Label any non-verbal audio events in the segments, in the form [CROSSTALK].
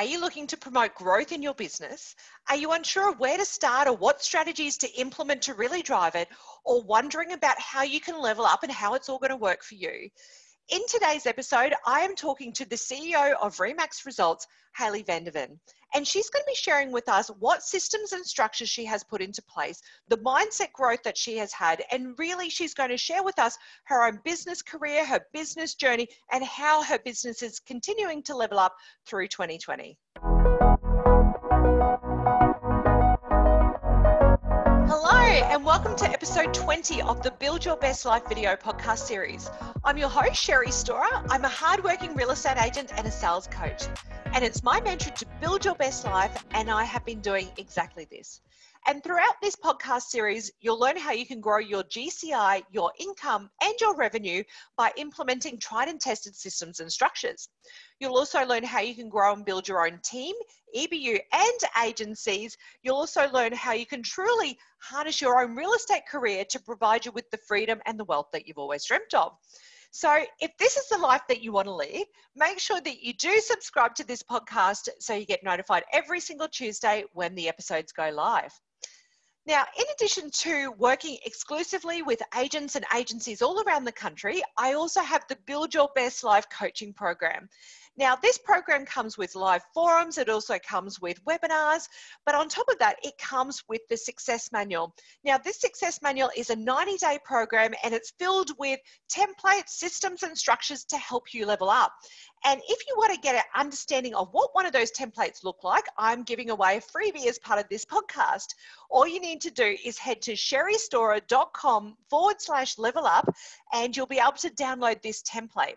Are you looking to promote growth in your business? Are you unsure where to start or what strategies to implement to really drive it? Or wondering about how you can level up and how it's all going to work for you? In today's episode, I am talking to the CEO of Remax Results, Hayley Van De Ven. And she's going to be sharing with us what systems and structures she has put into place, the mindset growth that she has had, and really she's going to share with us her own business career, her business journey, and how her business is continuing to level up through 2020. And welcome to episode 20 of the Build Your Best Life video podcast series. I'm your host, Sherrie Storor. I'm a hardworking real estate agent and a sales coach. And it's my mantra to build your best life, and I have been doing exactly this. And throughout this podcast series, you'll learn how you can grow your GCI, your income, and your revenue by implementing tried and tested systems and structures. You'll also learn how you can grow and build your own team, EBU, and agencies. You'll also learn how you can truly harness your own real estate career to provide you with the freedom and the wealth that you've always dreamt of. So, if this is the life that you want to live, make sure that you do subscribe to this podcast so you get notified every single Tuesday when the episodes go live. Now, in addition to working exclusively with agents and agencies all around the country, I also have the Build Your Best Life coaching program. Now, this program comes with live forums, it also comes with webinars, but on top of that, it comes with the Success Manual. Now, this Success Manual is a 90 day program and it's filled with templates, systems, and structures to help you level up. And if you want to get an understanding of what one of those templates look like, I'm giving away a freebie as part of this podcast. All you need to do is head to sherriestoror.com forward slash level up and you'll be able to download this template.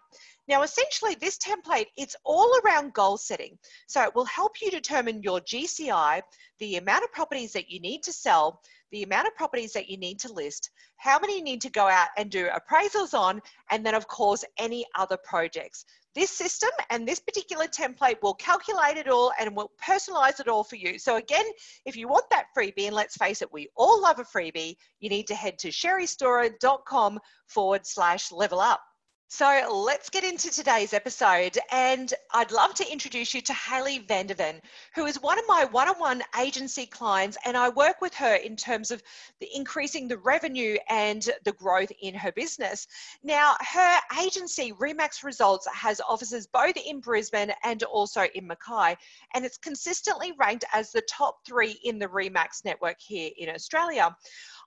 Now, essentially, this template, it's all around goal setting. So it will help you determine your GCI, the amount of properties that you need to sell, the amount of properties that you need to list, how many you need to go out and do appraisals on, and then, of course, any other projects. This system and this particular template will calculate it all and will personalize it all for you. So again, if you want that freebie, and let's face it, we all love a freebie, you need to head to sherriestoror.com forward slash level up. So let's get into today's episode. And I'd love to introduce you to Hayley Van De Ven, who is one of my one on one agency clients. And I work with her in terms of the increasing the revenue and the growth in her business. Now, her agency, Remax Results, has offices both in Brisbane and also in Mackay. And it's consistently ranked as the top three in the Remax network here in Australia.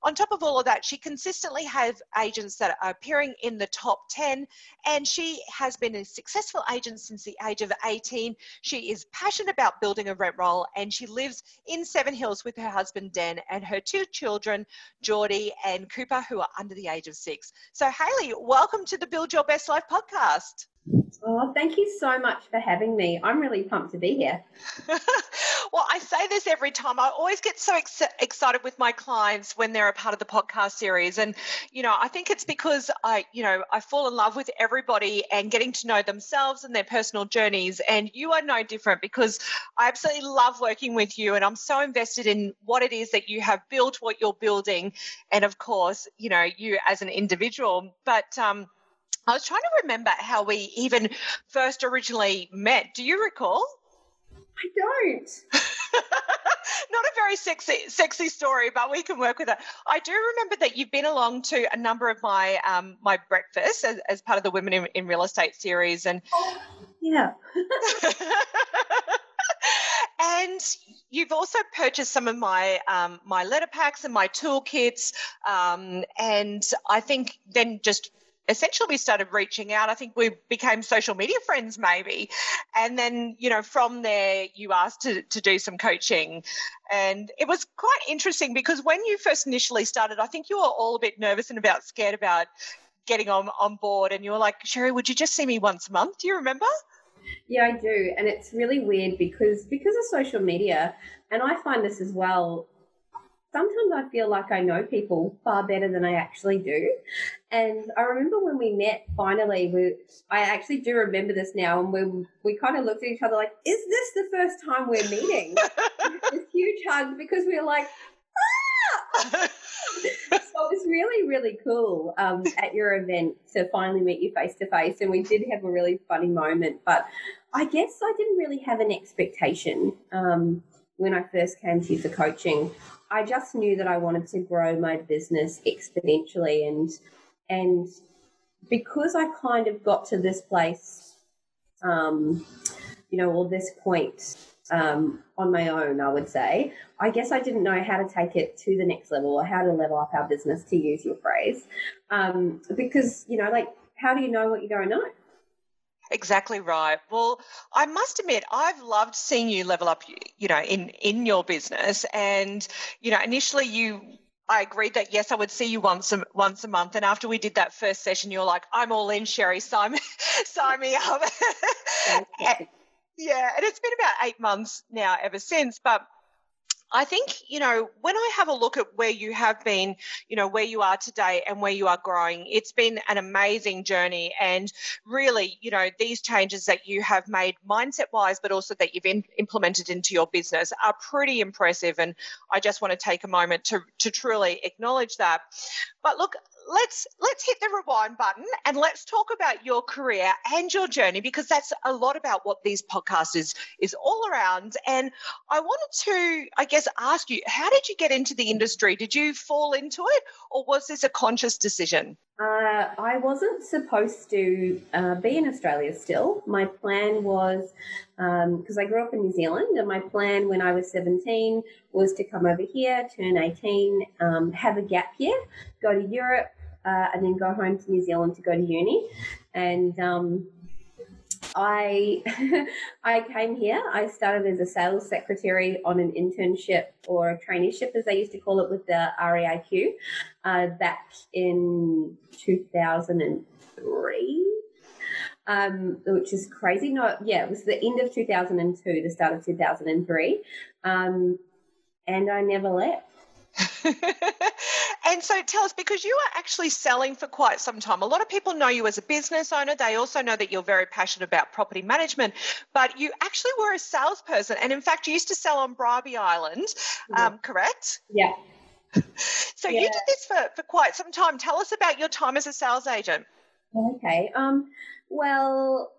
On top of all of that, she consistently has agents that are appearing in the top 10, and she has been a successful agent since the age of 18. She is passionate about building a rent roll, and she lives in Seven Hills with her husband, Dan, and her two children, Geordie and Cooper, who are under the age of six. So, Hayley, welcome to the Build Your Best Life podcast. Oh, thank you so much for having me. I'm really pumped to be here. [LAUGHS] well, I say this every time. I always get so ex- excited with my clients when they're a part of the podcast series. And, you know, I think it's because I, you know, I fall in love with everybody and getting to know themselves and their personal journeys. And you are no different because I absolutely love working with you. And I'm so invested in what it is that you have built, what you're building. And of course, you know, you as an individual. But, um, I was trying to remember how we even first originally met. Do you recall? I don't. [LAUGHS] Not a very sexy sexy story, but we can work with it. I do remember that you've been along to a number of my um, my breakfasts as, as part of the Women in, in Real Estate series, and oh, yeah. [LAUGHS] and you've also purchased some of my um, my letter packs and my toolkits, um, and I think then just essentially we started reaching out. I think we became social media friends maybe. And then, you know, from there you asked to, to do some coaching. And it was quite interesting because when you first initially started, I think you were all a bit nervous and about scared about getting on, on board. And you were like, Sherrie, would you just see me once a month? Do you remember? Yeah, I do. And it's really weird because because of social media, and I find this as well, sometimes I feel like I know people far better than I actually do. And I remember when we met finally, we, I actually do remember this now, and we, we kind of looked at each other like, is this the first time we're meeting? [LAUGHS] this huge hug because we were like, ah! [LAUGHS] so it was really, really cool um, at your event to finally meet you face to face. And we did have a really funny moment. But I guess I didn't really have an expectation um, when I first came to you for coaching. I just knew that I wanted to grow my business exponentially and and because I kind of got to this place, um, you know, or this point um, on my own, I would say. I guess I didn't know how to take it to the next level or how to level up our business, to use your phrase. Um, because, you know, like, how do you know what you don't know? Exactly right. Well, I must admit, I've loved seeing you level up, you know, in in your business. And you know, initially you I agreed that yes, I would see you once a, once a month. And after we did that first session, you're like, I'm all in, Sherrie, sign me, [LAUGHS] sign me up. [LAUGHS] yeah, and it's been about eight months now ever since. But I think, you know, when I have a look at where you have been, you know, where you are today and where you are growing, it's been an amazing journey. And really, you know, these changes that you have made mindset wise, but also that you've in, implemented into your business are pretty impressive. And I just want to take a moment to, to truly acknowledge that. But look, let's let's hit the rewind button and let's talk about your career and your journey because that's a lot about what these podcasts is is all around. And i wanted to i guess ask you how did you get into the industry? Did you fall into it or was this a conscious decision? Uh, I wasn't supposed to uh, be in Australia still. My plan was, because um, I grew up in New Zealand, and my plan when I was 17 was to come over here, turn 18, um, have a gap year, go to Europe, uh, and then go home to New Zealand to go to uni. And um, I [LAUGHS] I came here. I started as a sales secretary on an internship or a traineeship, as they used to call it, with the REIQ uh, back in 2003. Um, which is crazy. No, yeah, it was the end of 2002, the start of 2003. Um, and I never left. [LAUGHS] and so tell us, because you are actually selling for quite some time, a lot of people know you as a business owner. They also know that you're very passionate about property management, but you actually were a salesperson. And in fact, you used to sell on Bribie Island, yeah. um, correct? Yeah. [LAUGHS] So yeah. you did this for, for quite some time. Tell us about your time as a sales agent. Okay. Um, well,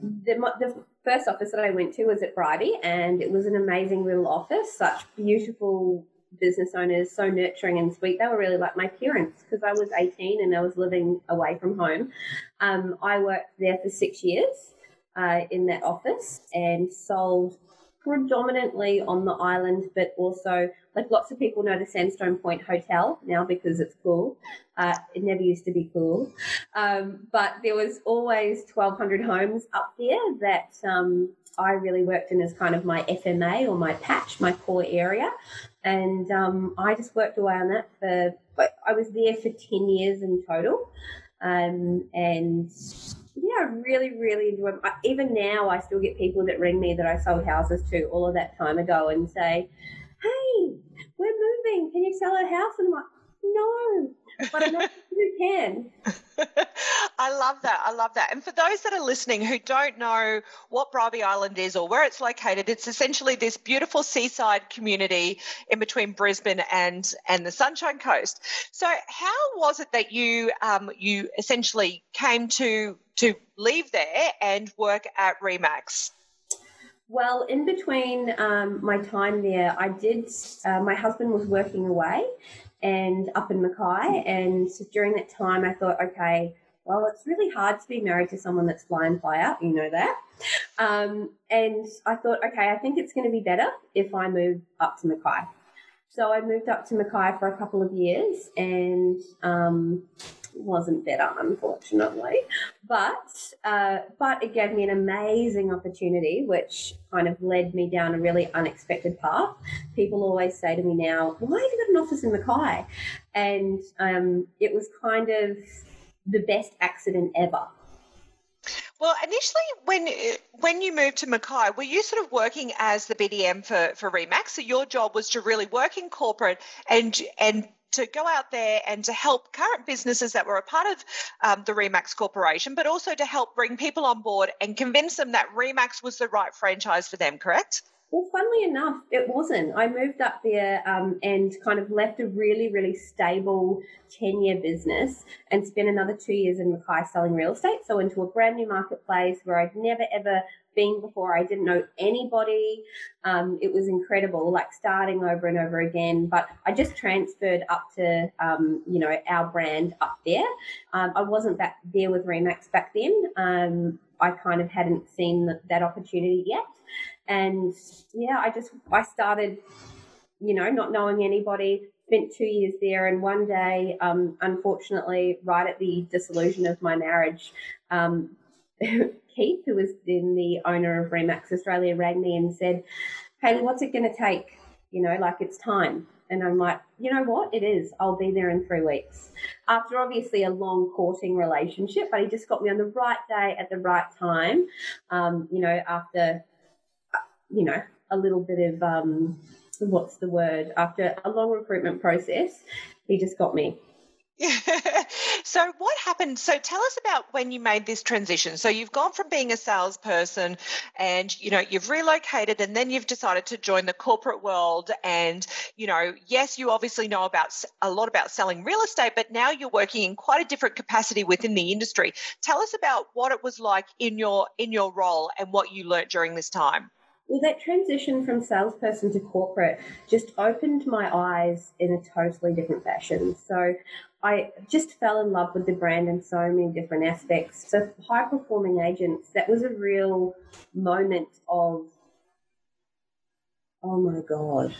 the, the first office that I went to was at Bribie, and it was an amazing little office, such beautiful business owners, so nurturing and sweet. They were really like my parents because I was 18 and I was living away from home. Um, I worked there for six years uh, in that office and sold predominantly on the island, but also like lots of people know the Sandstone Point Hotel now because it's cool. Uh, it never used to be cool, um, but there was always 1,200 homes up there that um, I really worked in as kind of my FMA or my patch, my core area. And um, I just worked away on that for, I was there for 10 years in total. Um, and yeah, I really, really enjoyed it. Even now, I still get people that ring me that I sold houses to all of that time ago and say, hey, we're moving. Can you sell a house? And I'm like, no, but I know [LAUGHS] you can. I love that. I love that. And for those that are listening who don't know what Bribie Island is or where it's located, it's essentially this beautiful seaside community in between Brisbane and and the Sunshine Coast. So, how was it that you um, you essentially came to to leave there and work at Remax? Well, in between um, my time there, I did. Uh, my husband was working away, and up in Mackay. And during that time, I thought, okay, well, it's really hard to be married to someone that's fly and fly out. You know that. Um, and I thought, okay, I think it's going to be better if I move up to Mackay. So I moved up to Mackay for a couple of years, and um, wasn't better, unfortunately. But uh, but it gave me an amazing opportunity, which kind of led me down a really unexpected path. People always say to me now, "Why have you got an office in Mackay?" And um, it was kind of the best accident ever. Well, initially, when when you moved to Mackay, were you sort of working as the BDM for for Remax? So your job was to really work in corporate and and to go out there and to help current businesses that were a part of um, the Remax Corporation, but also to help bring people on board and convince them that Remax was the right franchise for them, correct? Well, funnily enough, it wasn't. I moved up there um, and kind of left a really, really stable 10 year business and spent another two years in Mackay selling real estate. So, into a brand new marketplace where I'd never ever been before. I didn't know anybody. Um, it was incredible, like starting over and over again. But I just transferred up to, um, you know, our brand up there. Um, I wasn't back there with Remax back then. Um, I kind of hadn't seen that opportunity yet. And yeah, I just, I started, you know, not knowing anybody, spent two years there. And one day, um, unfortunately, right at the dissolution of my marriage, um, [LAUGHS] Keith, who was then the owner of Remax Australia, rang me and said, Hayley, what's it going to take? You know, like it's time. And I'm like, you know what? It is. I'll be there in three weeks. After obviously a long courting relationship, but he just got me on the right day at the right time. Um, you know, after, you know, a little bit of, um, what's the word? After a long recruitment process, he just got me. [LAUGHS] so what happened so tell us about when you made this transition so you've gone from being a salesperson and you know you've relocated and then you've decided to join the corporate world and you know yes you obviously know about a lot about selling real estate but now you're working in quite a different capacity within the industry tell us about what it was like in your in your role and what you learnt during this time well, that transition from salesperson to corporate just opened my eyes in a totally different fashion. So I just fell in love with the brand in so many different aspects. So, high performing agents, that was a real moment of, oh my God,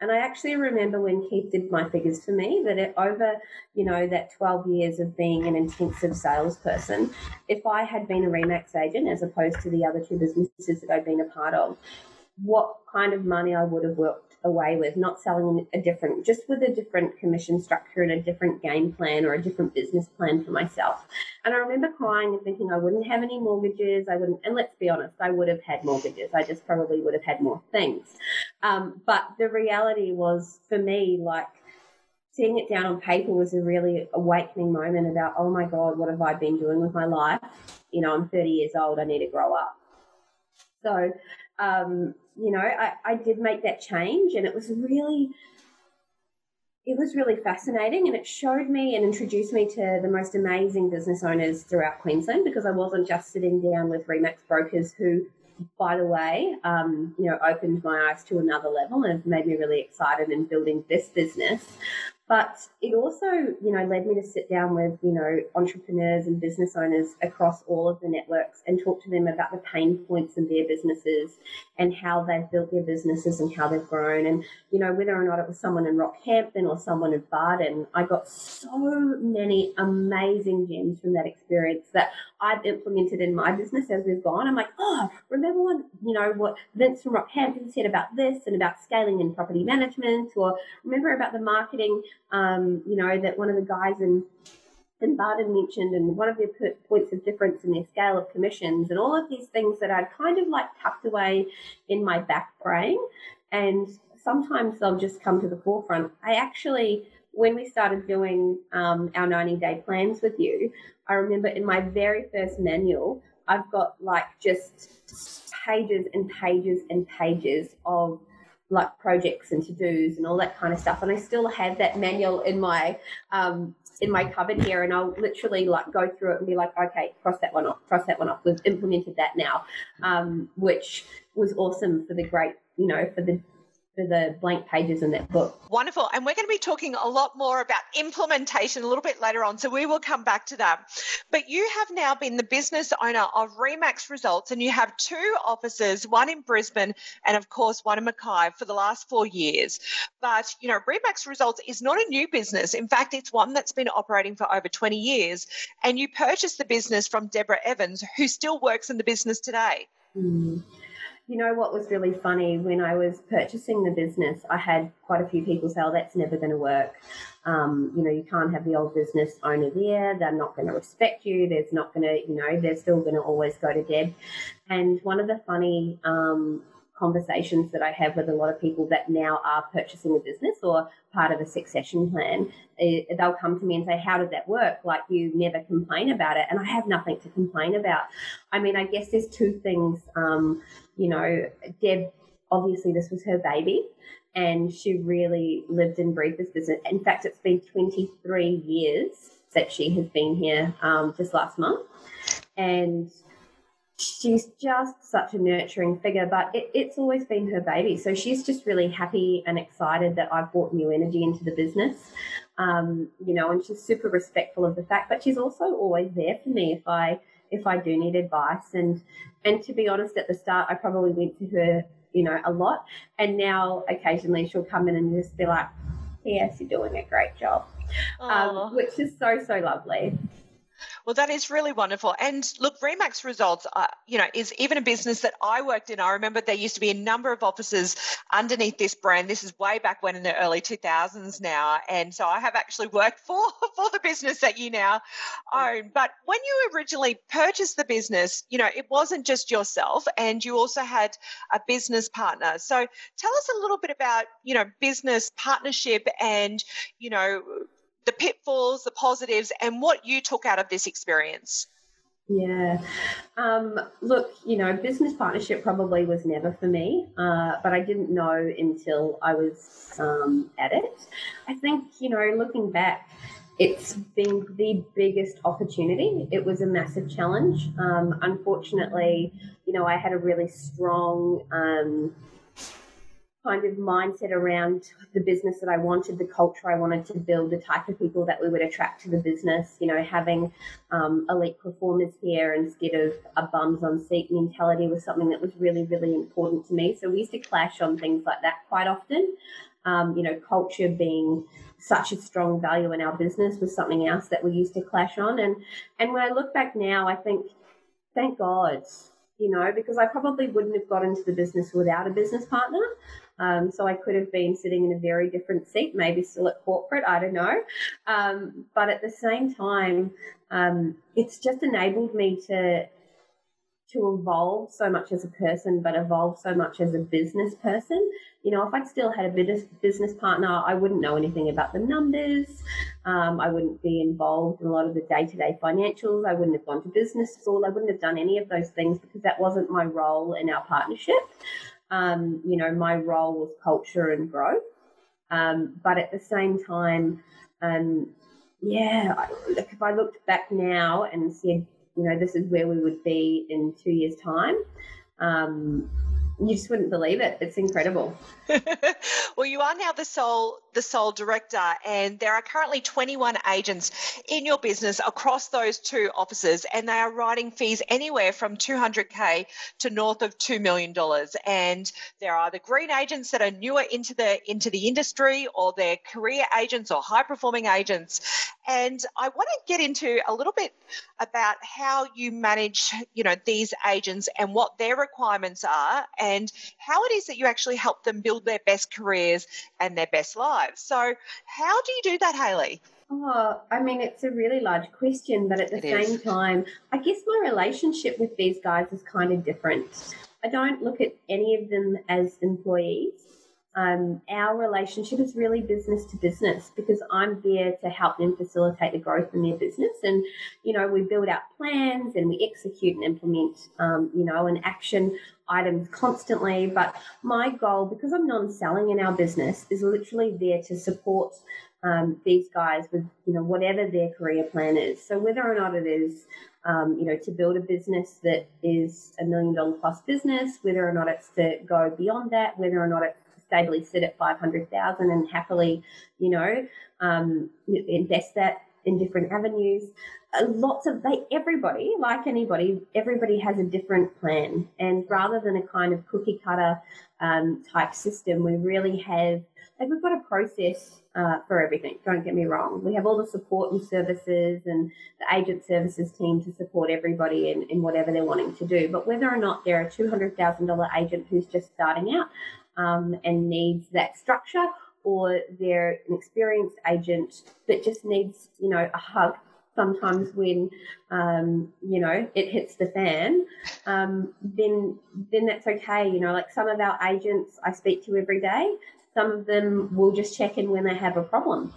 and I actually remember when Keith did my figures for me that it, over, you know, that 12 years of being an intensive salesperson, if I had been a Remax agent as opposed to the other two businesses that I'd been a part of, what kind of money I would have worked away with, not selling a different, just with a different commission structure and a different game plan or a different business plan for myself. And I remember crying and thinking I wouldn't have any mortgages. I wouldn't, and let's be honest, I would have had mortgages. I just probably would have had more things. Um, but the reality was for me, like, seeing it down on paper was a really awakening moment about, oh my God, what have I been doing with my life? You know, I'm 30 years old, I need to grow up. So um, you know, I, I did make that change and it was really it was really fascinating and it showed me and introduced me to the most amazing business owners throughout Queensland because I wasn't just sitting down with Remax brokers who, by the way, um, you know, opened my eyes to another level and made me really excited in building this business. But it also, you know, led me to sit down with, you know, entrepreneurs and business owners across all of the networks and talk to them about the pain points in their businesses and how they've built their businesses and how they've grown. And, you know, whether or not it was someone in Rockhampton or someone in Barden, I got so many amazing gems from that experience that I've implemented in my business as we've gone. I'm like, oh, remember when, you know, what Vince from Rockhampton said about this and about scaling in property management, or remember about the marketing um, you know, that one of the guys in and Barden mentioned, and one of their points of difference in their scale of commissions, and all of these things that I'd kind of like tucked away in my back brain. And sometimes they'll just come to the forefront. I actually, when we started doing um, our 90 day plans with you, I remember in my very first manual, I've got like just pages and pages and pages of like projects and to dos and all that kind of stuff. And I still have that manual in my um, in my cupboard here, and I'll literally like go through it and be like, okay, cross that one off, cross that one off. We've implemented that now, um, which was awesome for the great, you know, for the for the blank pages in that book. Wonderful. And we're going to be talking a lot more about implementation a little bit later on. So we will come back to that. But you have now been the business owner of Remax Results and you have two offices, one in Brisbane and of course one in Mackay for the last four years. But, you know, Remax Results is not a new business. In fact, it's one that's been operating for over 20 years. And you purchased the business from Deborah Evans, who still works in the business today. Mm. You know what was really funny when I was purchasing the business, I had quite a few people say, "Oh, that's never going to work." Um, you know, you can't have the old business owner there. They're not going to respect you. There's not going to, you know, they're still going to always go to Deb. And one of the funny um, conversations that I have with a lot of people that now are purchasing a business or part of a succession plan, eh, they'll come to me and say, How did that work? Like, you never complain about it. And I have nothing to complain about. I mean, I guess there's two things. Um, you know, Deb obviously this was her baby and she really lived and breathed this business. In fact, it's been 23 years that she has been here um, just last month. And she's just such a nurturing figure, but it, it's always been her baby. So she's just really happy and excited that I've brought new energy into the business. Um, you know, and she's super respectful of the fact, but she's also always there for me if I if I do need advice. And and to be honest, at the start, I probably went to her, you know, a lot. And now occasionally she'll come in and just be like, "Yes, you're doing a great job," um, which is so so lovely. Well, that is really wonderful. And look, Remax Results, uh, you know, is even a business that I worked in. I remember there used to be a number of offices underneath this brand. This is way back when in the early 2000s now. And so I have actually worked for, [LAUGHS] for the business that you now own. But when you originally purchased the business, you know, it wasn't just yourself and you also had a business partner. So tell us a little bit about, you know, business partnership and, you know, the pitfalls, the positives, and what you took out of this experience. Yeah. Um, look, you know, business partnership probably was never for me, uh, but I didn't know until I was um, at it. I think, you know, looking back, it's been the biggest opportunity. It was a massive challenge. Um, unfortunately, you know, I had a really strong um, kind of mindset around the business that I wanted, the culture I wanted to build, the type of people that we would attract to the business. You know, having um, elite performers here instead of a bums on seat mentality was something that was really, really important to me. So we used to clash on things like that quite often. Um, you know, culture being such a strong value in our business was something else that we used to clash on. And and when I look back now, I think, thank God, you know, because I probably wouldn't have got into the business without a business partner. Um, so I could have been sitting in a very different seat, maybe still at corporate, I don't know. Um, but at the same time, um, it's just enabled me to to evolve so much as a person, but evolve so much as a business person. You know, if I'd still had a business business partner, I wouldn't know anything about the numbers. Um, I wouldn't be involved in a lot of the day to day financials. I wouldn't have gone to business school. I wouldn't have done any of those things because that wasn't my role in our partnership. Um, you know, my role was culture and growth. Um, but at the same time, um, yeah, I, look, if I looked back now and said, you know, this is where we would be in two years' time, um, you just wouldn't believe it. It's incredible. [LAUGHS] well, you are now the sole the sole director, and there are currently 21 agents in your business across those two offices, and they are writing fees anywhere from 200k to north of two million dollars. And there are the green agents that are newer into the into the industry, or they're career agents or high performing agents. And I want to get into a little bit about how you manage, you know, these agents and what their requirements are and how it is that you actually help them build their best careers and their best lives. So, how do you do that, Hayley? Oh, I mean, it's a really large question, but at the it same is. time, I guess my relationship with these guys is kind of different. I don't look at any of them as employees. Um, our relationship is really business to business because I'm there to help them facilitate the growth in their business. And, you know, we build out plans and we execute and implement, um, you know, an action items constantly. But my goal, because I'm non-selling in our business, is literally there to support um, these guys with you know whatever their career plan is. So whether or not it is um, you know to build a business that is a million dollar plus business, whether or not it's to go beyond that, whether or not it's stably sit at five hundred thousand and happily you know um, invest that in different avenues. Uh, lots of they everybody like anybody everybody has a different plan. And rather than a kind of cookie cutter um, type system we really have like we've got a process uh, for everything. Don't get me wrong. We have all the support and services and the agent services team to support everybody in, in whatever they're wanting to do. But whether or not they're a $200000 agent who's just starting out um, and needs that structure or they're an experienced agent that just needs, you know, a hug sometimes when um, you know it hits the fan, um, then then that's okay. You know, like some of our agents I speak to every day. Some of them will just check in when they have a problem,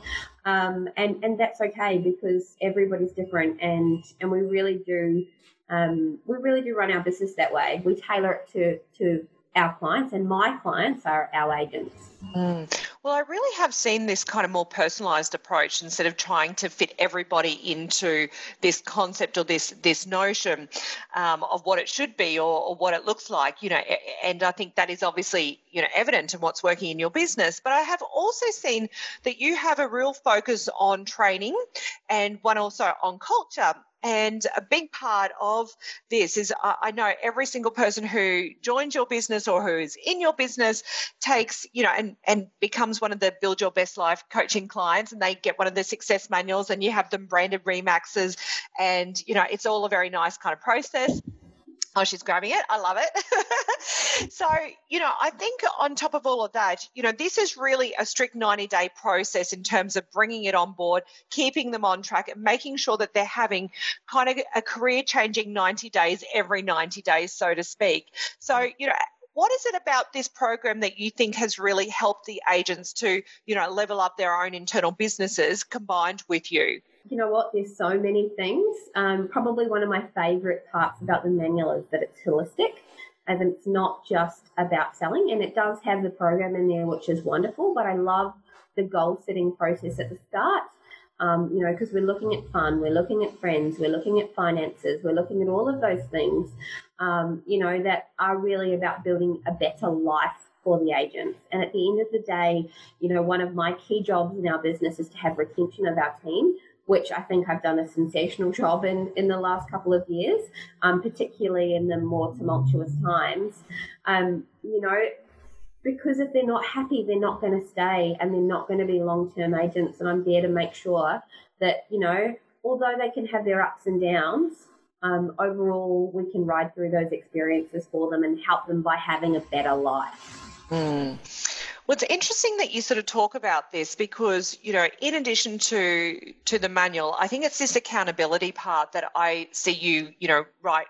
um, and and that's okay because everybody's different, and and we really do um, we really do run our business that way. We tailor it to to our clients, and my clients are our agents. Mm. Well, I really have seen this kind of more personalized approach instead of trying to fit everybody into this concept or this this notion um, of what it should be or, or, what it looks like. You know, and I think that is obviously you know evident in what's working in your business. But I have also seen that you have a real focus on training and one also on culture. And a big part of this is I know every single person who joins your business or who is in your business takes, you know, and, and becomes one of the Build Your Best Life coaching clients and they get one of the success manuals and you have them branded Remaxes. And, you know, it's all a very nice kind of process. Oh, she's grabbing it. I love it. [LAUGHS] so, you know, I think on top of all of that, you know, this is really a strict 90 day process in terms of bringing it on board, keeping them on track, and making sure that they're having kind of a career changing 90 days every 90 days, so to speak. So, you know, what is it about this program that you think has really helped the agents to, you know, level up their own internal businesses combined with you? You know what? There's so many things. Um, probably one of my favorite parts about the manual is that it's holistic, as it's not just about selling, and it does have the program in there, which is wonderful. But I love the goal setting process at the start. Um, you know, because we're looking at fun, we're looking at friends, we're looking at finances, we're looking at all of those things, um, you know, that are really about building a better life for the agents. And at the end of the day, you know, one of my key jobs in our business is to have retention of our team which I think I've done a sensational job in in the last couple of years, um, particularly in the more tumultuous times. Um, you know, because if they're not happy, they're not going to stay and they're not going to be long term agents. And I'm there to make sure that, you know, although they can have their ups and downs, um, overall we can ride through those experiences for them and help them by having a better life. Mm. Well, it's interesting that you sort of talk about this because, you know, in addition to to the manual, I think it's this accountability part that I see you, you know, right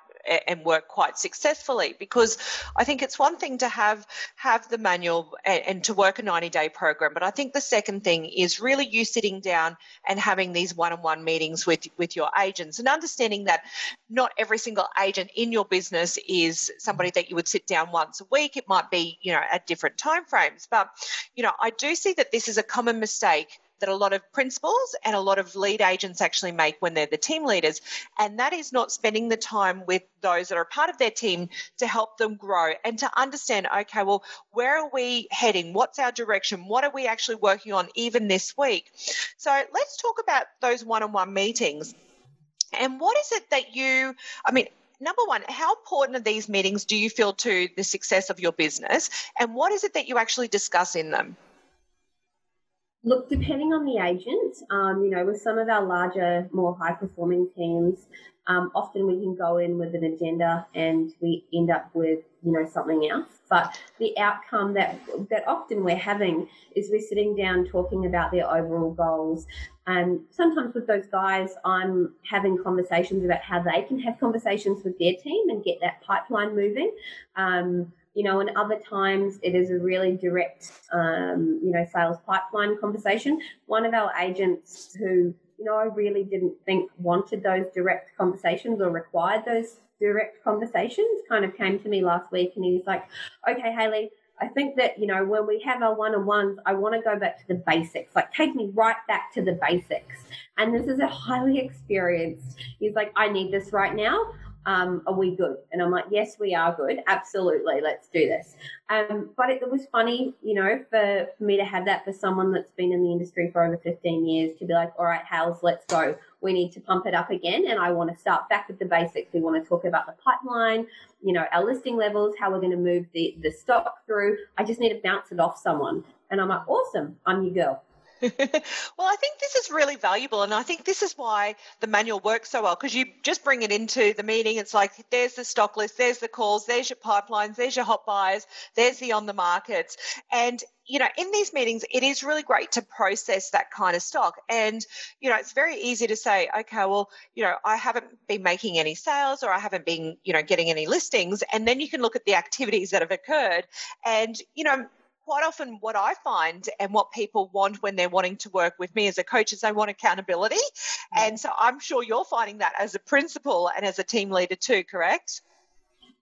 and work quite successfully because I think it's one thing to have have the manual and, and, to work a 90 day program but I think the second thing is really you sitting down and having these one-on-one meetings with with your agents and understanding that not every single agent in your business is somebody that you would sit down once a week. It might be you know at different time frames but you know I do see that this is a common mistake that a lot of principals and a lot of lead agents actually make when they're the team leaders. And that is not spending the time with those that are part of their team to help them grow and to understand okay, well, where are we heading? What's our direction? What are we actually working on even this week? So let's talk about those one on one meetings. And what is it that you, I mean, number one, how important are these meetings do you feel to the success of your business? And what is it that you actually discuss in them? Look, depending on the agent, um, you know, with some of our larger, more high performing teams, um, often we can go in with an agenda and we end up with, you know, something else. But the outcome that that often we're having is we're sitting down talking about their overall goals. And sometimes with those guys, I'm having conversations about how they can have conversations with their team and get that pipeline moving. Um, you know, and other times it is a really direct, um, you know, sales pipeline conversation. One of our agents who, you know, I really didn't think wanted those direct conversations or required those direct conversations kind of came to me last week and he was like, okay, Hayley, I think that, you know, when we have our one on ones, I want to go back to the basics. Like, take me right back to the basics. And this is a highly [LAUGHS] experienced, he's like, I need this right now um, are we good? And I'm like, yes, we are good. Absolutely. Let's do this. Um, but it, it, was funny, you know, for, for me to have that for someone that's been in the industry for over 15 years to be like, all right, Hales, let's go. We need to pump it up again. And I want to start back with the basics. We want to talk about the pipeline, you know, our listing levels, how we're going to move the, the stock through. I just need to bounce it off someone. And I'm like, awesome. I'm your girl. [LAUGHS] well, I think this is really valuable, and I think this is why the manual works so well because you just bring it into the meeting. It's like there's the stock list, there's the calls, there's your pipelines, there's your hot buyers, there's the on the markets, and you know, in these meetings, it is really great to process that kind of stock. And, you know, it's very easy to say, okay, well, you know, I haven't been making any sales or I haven't been, you know, getting any listings. And then you can look at the activities that have occurred. And, you know, quite often what I find and what people want when they're wanting to work with me as a coach is they want accountability. And so I'm sure you're finding that as a principal and as a team leader too, correct?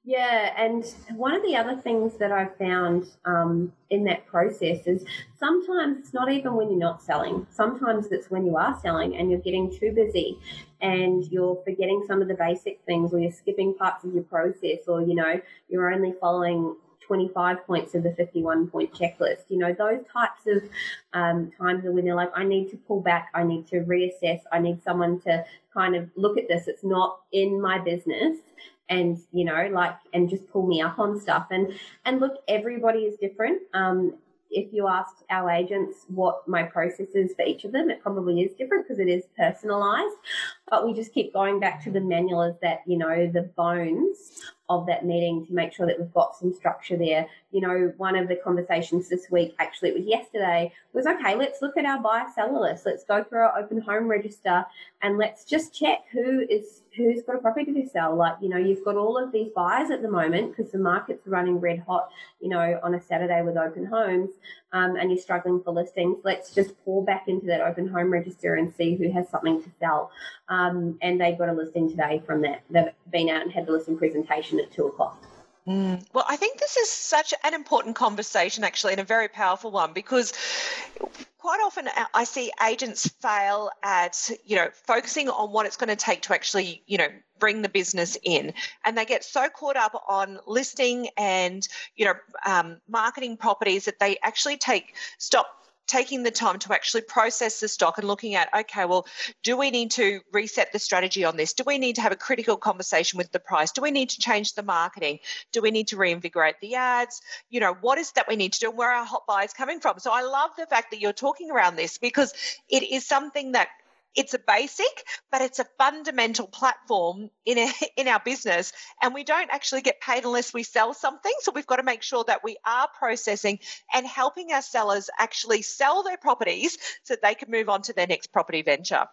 Yeah, and one of the other things that I've found um, in that process is sometimes it's not even when you're not selling. Sometimes it's when you are selling and you're getting too busy and you're forgetting some of the basic things or you're skipping parts of your process or, you know, you're only following 25 points of the 51 point checklist. You know, those types of um, times are when they're like, I need to pull back, I need to reassess, I need someone to kind of look at this. It's not in my business and you know like and just pull me up on stuff and and look everybody is different um if you asked our agents what my process is for each of them, it probably is different because it is personalized. But we just keep going back to the manual as that, you know, the bones of that meeting to make sure that we've got some structure there. You know, one of the conversations this week, actually, it was yesterday, was okay, let's look at our buyer seller list. Let's go through our open home register and let's just check who is who's got a property to sell. Like, you know, you've got all of these buyers at the moment because the market's running red hot, you know, on a Saturday with open homes um, and you're struggling for listings, let's just pour back into that open home register and see who has something to sell. Um, and they got a listing today from that. They've been out and had the listing presentation at two o'clock. Mm. Well, I think this is such an important conversation, actually, and a very powerful one because quite often I see agents fail at, you know, focusing on what it's going to take to actually, you know, bring the business in. And they get so caught up on listing and, you know, um, marketing properties that they actually take, stop taking the time to actually process the stock and looking at okay well do we need to reset the strategy on this? Do we need to have a critical conversation with the price? Do we need to change the marketing? Do we need to reinvigorate the ads? You know what is that we need to do and where are our hot buyers coming from? So i love the fact that you're talking around this because it is something that it's a basic, but it's a fundamental platform in a, [LAUGHS] in our business, and we don't actually get paid unless we sell something. So we've got to make sure that we are processing and helping our sellers actually sell their properties so they can move on to their next property venture.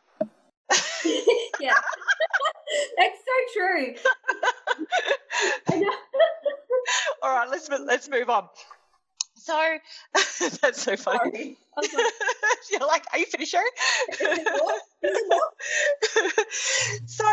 [LAUGHS] yeah, [LAUGHS] that's so true. All right, let's let's move on. So [LAUGHS] that's so funny. [LAUGHS] You're like, are you finished? [LAUGHS] so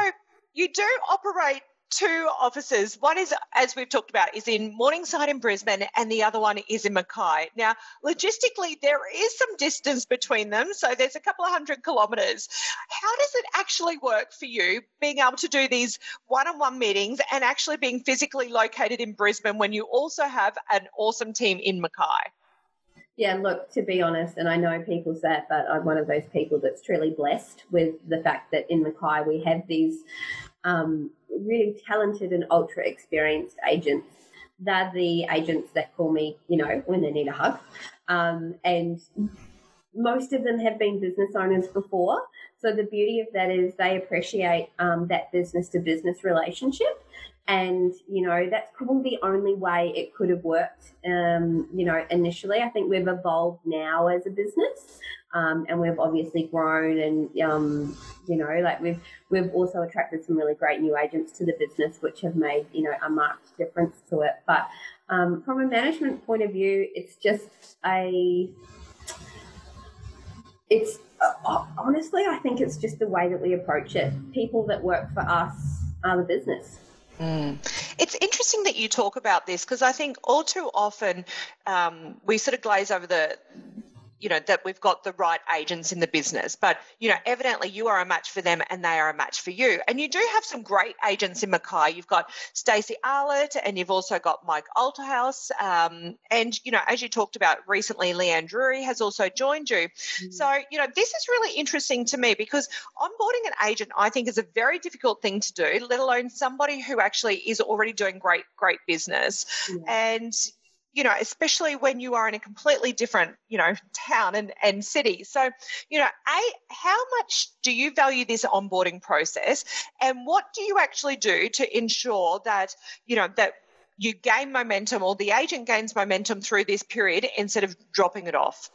you do operate two offices. One is, as we've talked about, is in Morningside in Brisbane, and the other one is in Mackay. Now, logistically, there is some distance between them, so there's a couple of hundred kilometres. How does it actually work for you being able to do these one on one meetings and actually being physically located in Brisbane when you also have an awesome team in Mackay? Yeah, look, to be honest, and I know people say it, but I'm one of those people that's truly blessed with the fact that in Mackay we have these um, really talented and ultra experienced agents. They're the agents that call me, you know, when they need a hug. Um, and most of them have been business owners before. So the beauty of that is they appreciate um, that business to business relationship. And, you know, that's probably the only way it could have worked, um, you know, initially. I think we've evolved now as a business. Um, and we've obviously grown and um, you know like we've we've also attracted some really great new agents to the business which have made you know a marked difference to it. But um, from a management point of view it's just a it's uh, honestly i think it's just the way that we approach it. People that work for us are the business. Mm. It's interesting that you talk about this because I think all too often um, we sort of glaze over the you know that we've got the right agents in the business. But you know evidently you are a match for them and they are a match for you. And you do have some great agents in Mackay. You've got Stacey Arlett and you've also got Mike Alterhouse um, and you know as you talked about recently Leanne Drury has also joined you. Mm-hmm. so you know this is really interesting to me because onboarding an agent I think is a very difficult thing to do let alone somebody who actually is already doing great great business. And you know, especially when you are in a completely different, you know, town and, and city. So, you know, A, how much do you value this onboarding process? And what do you actually do to ensure that, you know, that you gain momentum or the agent gains momentum through this period instead of dropping it off?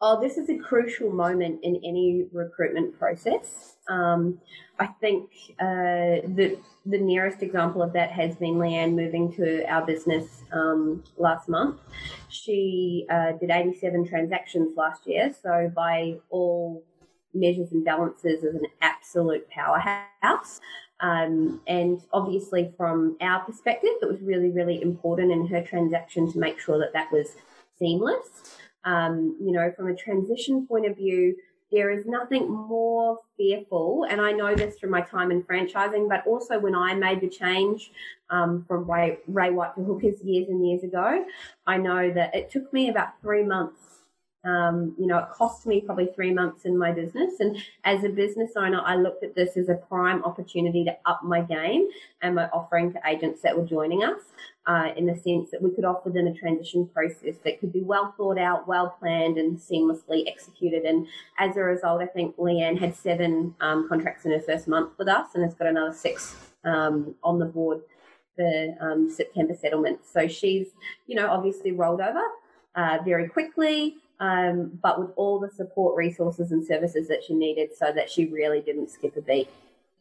Oh, this is a crucial moment in any recruitment process. Um, I think uh, the the nearest example of that has been Leanne moving to our business um, last month. She uh, did 87 transactions last year, so by all measures and balances, is an absolute powerhouse. Um, and obviously, from our perspective, it was really, really important in her transaction to make sure that that was seamless. Um, you know, from a transition point of view, there is nothing more fearful, and I know this from my time in franchising, but also when I made the change um, from Ray, Ray White to Hookers years and years ago, I know that it took me about three months um, you know, it cost me probably three months in my business. And as a business owner, I looked at this as a prime opportunity to up my game and my offering to agents that were joining us uh, in the sense that we could offer them a transition process that could be well thought out, well planned, and seamlessly executed. And as a result, I think Leanne had seven um, contracts in her first month with us and has got another six um, on the board for um, September settlement. So she's, you know, obviously rolled over uh, very quickly um, but with all the support resources and services that she needed so that she really didn't skip a beat.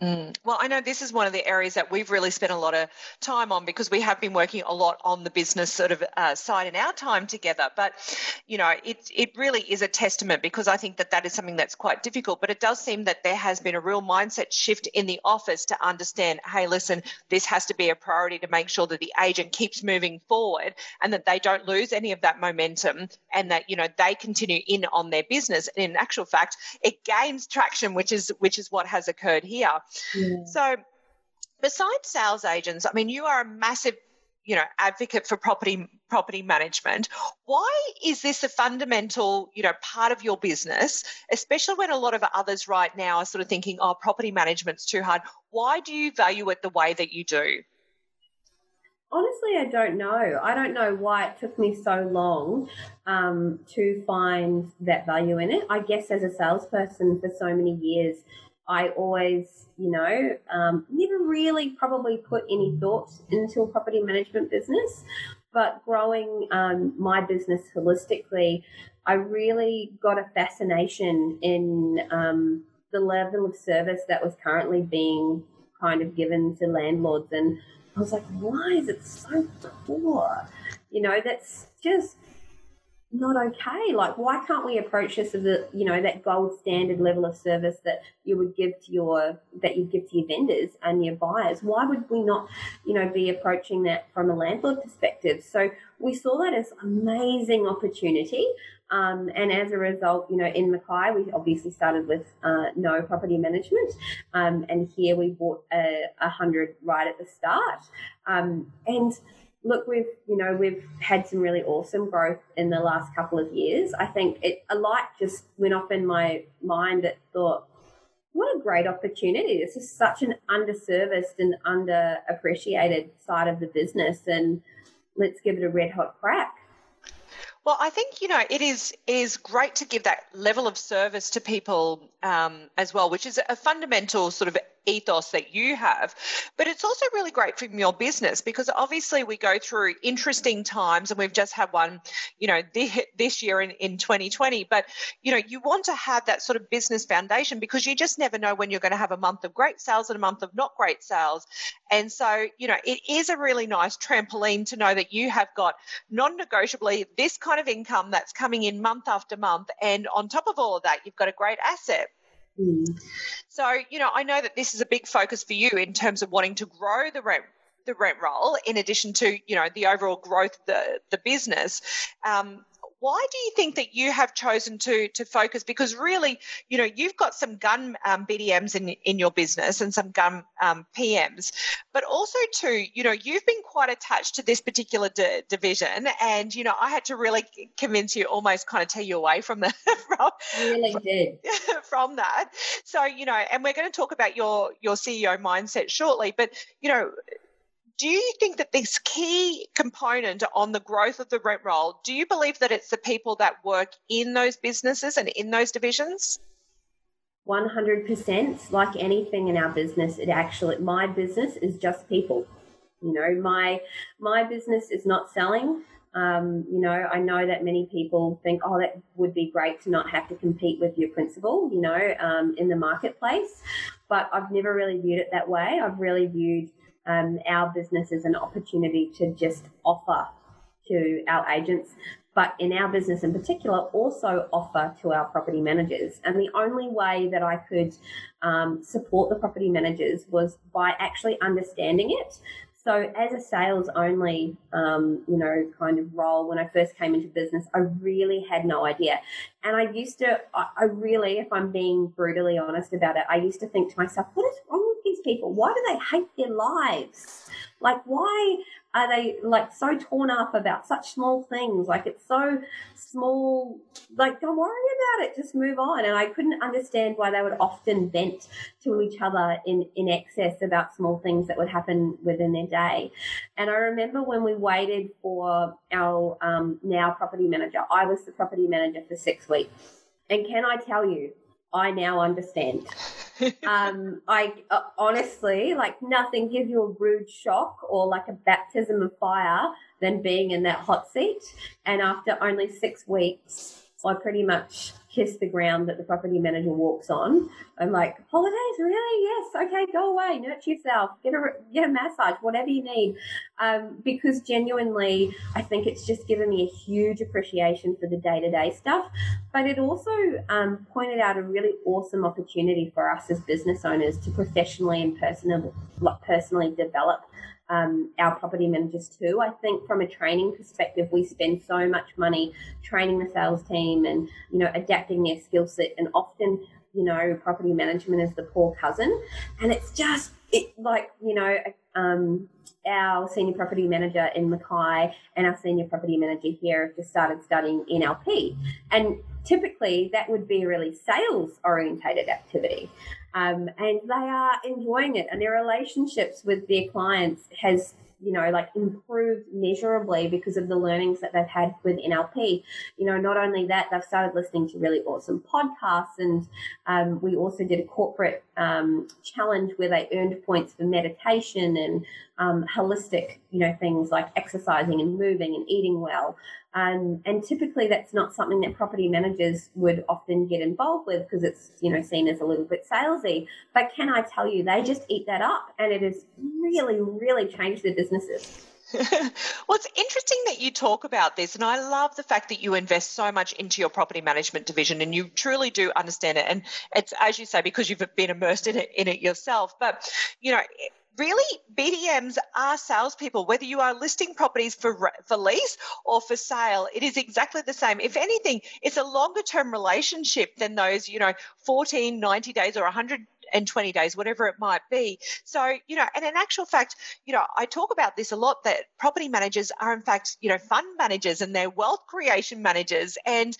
Mm. Well, I know this is one of the areas that we've really spent a lot of time on because we have been working a lot on the business sort of uh, side in our time together. But, you know, it, it really is a testament because I think that that is something that's quite difficult. But it does seem that there has been a real mindset shift in the office to understand hey, listen, this has to be a priority to make sure that the agent keeps moving forward and that they don't lose any of that momentum and that, you know, they continue in on their business. And in actual fact, it gains traction, which is which is what has occurred here. Yeah. So, besides sales agents, I mean, you are a massive you know advocate for property property management. Why is this a fundamental you know part of your business especially when a lot of others right now are sort of thinking oh property management's too hard. Why do you value it the way that you do? Honestly i don't know. I don't know why it took me so long um, to find that value in it. I guess as a salesperson for so many years I always, you know, um, never really probably put any thought into a property management business. But growing um, my business holistically, I really got a fascination in um, the level of service that was currently being kind of given to landlords. And I was like, why is it so poor? You know, that's just not okay. Like, why can't we approach this as a, you know, that gold standard level of service that you would give to your, that you give to your vendors and your buyers? Why would we not, you know, be approaching that from a landlord perspective? So we saw that as amazing opportunity. Um, and as a result, you know, in Mackay, we obviously started with uh, no property management. Um, and here we bought a, hundred right at the start. Um, and, look, we've you know we've had some really awesome growth in the last couple of years. I think it a light just went off in my mind that thought, what a great opportunity! This is such an underserviced and underappreciated side of the business, and let's give it a red hot crack. Well, I think you know it is is great to give that level of service to people um, as well, which is a fundamental sort of ethos that you have. But it's also really great from your business because obviously we go through interesting times and we've just had one, you know, this year in, in 2020. But, you know, you want to have that sort of business foundation because you just never know when you're going to have a month of great sales and a month of not great sales. And so, you know, it is a really nice trampoline to know that you have got non negotiably this kind of income that's coming in month after month. And on top of all of that, you've got a great asset. Mm. So, you know, I know that this is a big focus for you in terms of wanting to grow the rent the rent roll in addition to you know the overall growth of the the business um, why do you think that you have chosen to to focus? Because really, you know, you've got some gun um, BDMs in in your business and some gun um, PMs, but also too, you know, you've been quite attached to this particular d- division, and you know, I had to really convince you, almost kind of tell you away from the [LAUGHS] from, really did [LAUGHS] from that. So you know, and we're going to talk about your your CEO mindset shortly, but you know do you think that this key component on the growth of the rent roll, do you believe that it's the people that work in those businesses and in those divisions? 100% like anything in our business it actually my business is just people. You know my my business is not selling. Um, you know i know that many people think oh that would be great to not have to compete with your principal you know um, in the marketplace. But i've never really viewed it that way. I've really viewed um, our business is an opportunity to just offer to our agents but in our business in particular, also offer to our property managers. And the only way that I could um, support the property managers was by actually understanding it. So, as a sales only, um, you know, kind of role, when I first came into business, I really had no idea. And I used to, I really, if I'm being brutally honest about it, I used to think to myself, what is wrong with these people? Why do they hate their lives? Like, why are they like so torn up about such small things? Like, it's so small. Like, don't worry about it. Just move on. And I couldn't understand why they would often vent to each other in, in excess about small things that would happen within their day. And I remember when we waited for our um, now property manager, I was the property manager for six weeks. And can I tell you, I now understand. [LAUGHS] um, I uh, honestly, like, nothing gives you a rude shock or like a baptism of fire than being in that hot seat. And after only six weeks, I pretty much kiss the ground that the property manager walks on. I'm like, holidays, really? Yes. Okay, go away, nurture yourself, get a get a massage, whatever you need. Um, because genuinely, I think it's just given me a huge appreciation for the day to day stuff. But it also um, pointed out a really awesome opportunity for us as business owners to professionally and personally, personally develop um, our property managers too. I think from a training perspective, we spend so much money training the sales team and you know adapting their skill set, and often you know property management is the poor cousin, and it's just it like you know. Um, our senior property manager in Mackay and our senior property manager here have just started studying NLP. And typically that would be a really sales orientated activity. Um, and they are enjoying it and their relationships with their clients has you know like improved measurably because of the learnings that they've had with nlp you know not only that they've started listening to really awesome podcasts and um, we also did a corporate um, challenge where they earned points for meditation and um, holistic you know things like exercising and moving and eating well um, and typically that's not something that property managers would often get involved with because it's, you know, seen as a little bit salesy. But can I tell you, they just eat that up and it has really, really changed their businesses. [LAUGHS] well, it's interesting that you talk about this, and I love the fact that you invest so much into your property management division, and you truly do understand it. And it's as you say because you've been immersed in it in it yourself. But you know, really BDMs are salespeople, whether you are listing properties for, for lease or for sale, it is exactly the same. If anything, it's a longer term relationship than those, you know, 14, 90 days or 100 and 20 days, whatever it might be. So, you know, and in actual fact, you know, I talk about this a lot that property managers are, in fact, you know, fund managers and they're wealth creation managers. And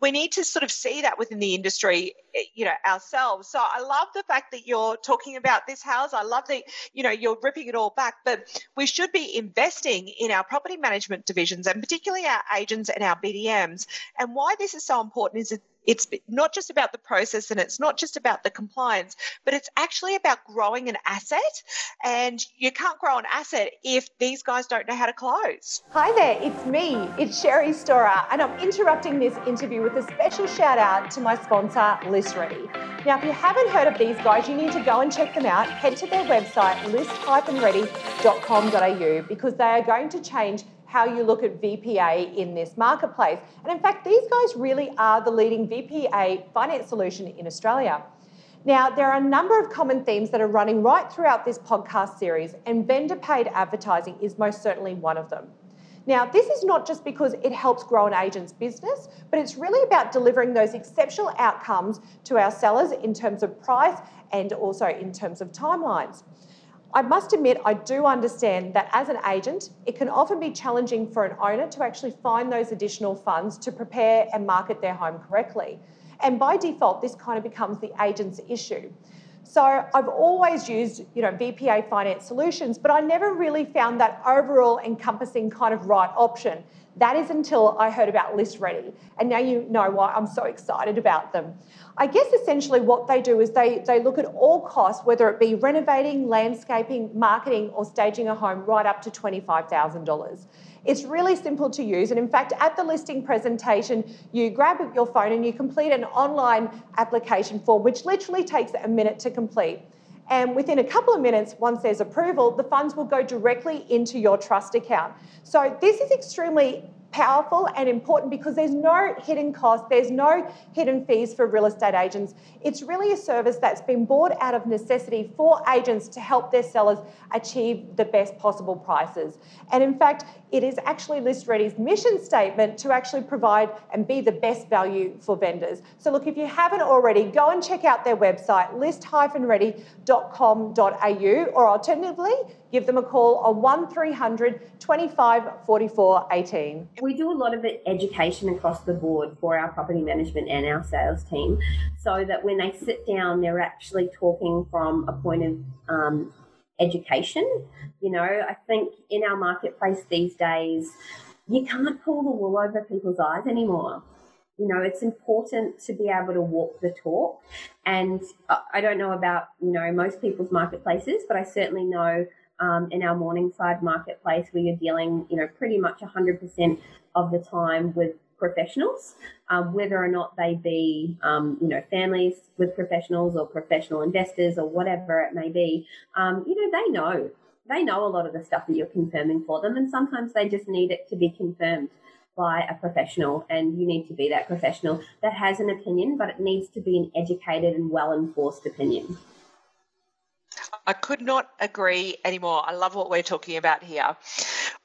we need to sort of see that within the industry, eh, you know, ourselves. So I love the fact that you're talking about this house. I love that, you know, you're ripping it all back, but we should be investing in our property management divisions and particularly our agents and our BDMs. And why this is so important is it's not just about the process and it's not just about the compliance, but it's actually about growing an asset. And you can't grow an asset if these guys don't know how to close. Hi there, it's me, it's Sherrie Storor, and I'm interrupting this interview with a special shout out to my sponsor, List Ready. Now, if you haven't heard of these guys, you need to go and check them out. Head to their website, list-ready.com.au, because they are going to change how you look at VPA in this marketplace. And in fact, these guys really are the leading VPA finance solution in Australia. Now, there are a number of common themes that are running right throughout this podcast series, and vendor paid advertising is most certainly one of them. Now, this is not just because it helps grow an agent's business, but it's really about delivering those exceptional outcomes to our sellers in terms of price and also in terms of timelines. I must admit, I do understand that as an agent, it can often be challenging for an owner to actually find those additional funds to prepare and market their home correctly. And by default, this kind of becomes the agent's issue. So I've always used, you know, VPA finance solutions, but I never really found that overall encompassing kind of right option. That is until I heard about List Ready. And now you know why I'm so excited about them. I guess essentially what they do is they, they look at all costs, whether it be renovating, landscaping, marketing, or staging a home, right up to $25,000. It's really simple to use. And in fact, at the listing presentation, you grab your phone and you complete an online application form, which literally takes a minute to complete. And within a couple of minutes, once there's approval, the funds will go directly into your trust account. So this is extremely powerful and important because there's no hidden cost, there's no hidden fees for real estate agents. It's really a service that's been bought out of necessity for agents to help their sellers achieve the best possible prices. And in fact, it is actually List Ready's mission statement to actually provide and be the best value for vendors. So, look, if you haven't already, go and check out their website, list-ready.com.au, or alternatively, give them a call on 1300 25 44 18. We do a lot of education across the board for our property management and our sales team so that when they sit down, they're actually talking from a point of um, education. You know, I think in our marketplace these days, you can't pull the wool over people's eyes anymore. You know, it's important to be able to walk the talk. And I don't know about, you know, most people's marketplaces, but I certainly know um, in our Morningside marketplace, where you're dealing, you know, pretty much 100% of the time with professionals, um, whether or not they be, um, you know, families with professionals or professional investors or whatever it may be. Um, you know, they know. They know a lot of the stuff that you're confirming for them, and sometimes they just need it to be confirmed by a professional, and you need to be that professional that has an opinion, but it needs to be an educated and well enforced opinion. I could not agree anymore. I love what we're talking about here.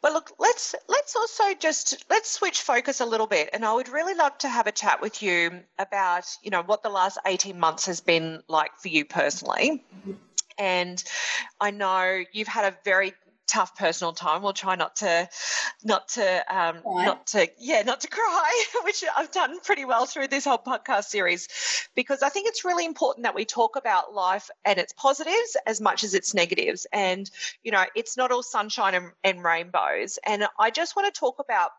But look, let's let's also just let's switch focus a little bit, and I would really love to have a chat with you about you know what the last eighteen months has been like for you personally. And I know you've had a very tough personal time. We'll try not to, not to, um, not to, yeah, not to cry, [LAUGHS] which I've done pretty well through this whole podcast series, because I think it's really important that we talk about life and its positives as much as its negatives. And you know, it's not all sunshine and, and rainbows. And I just want to talk about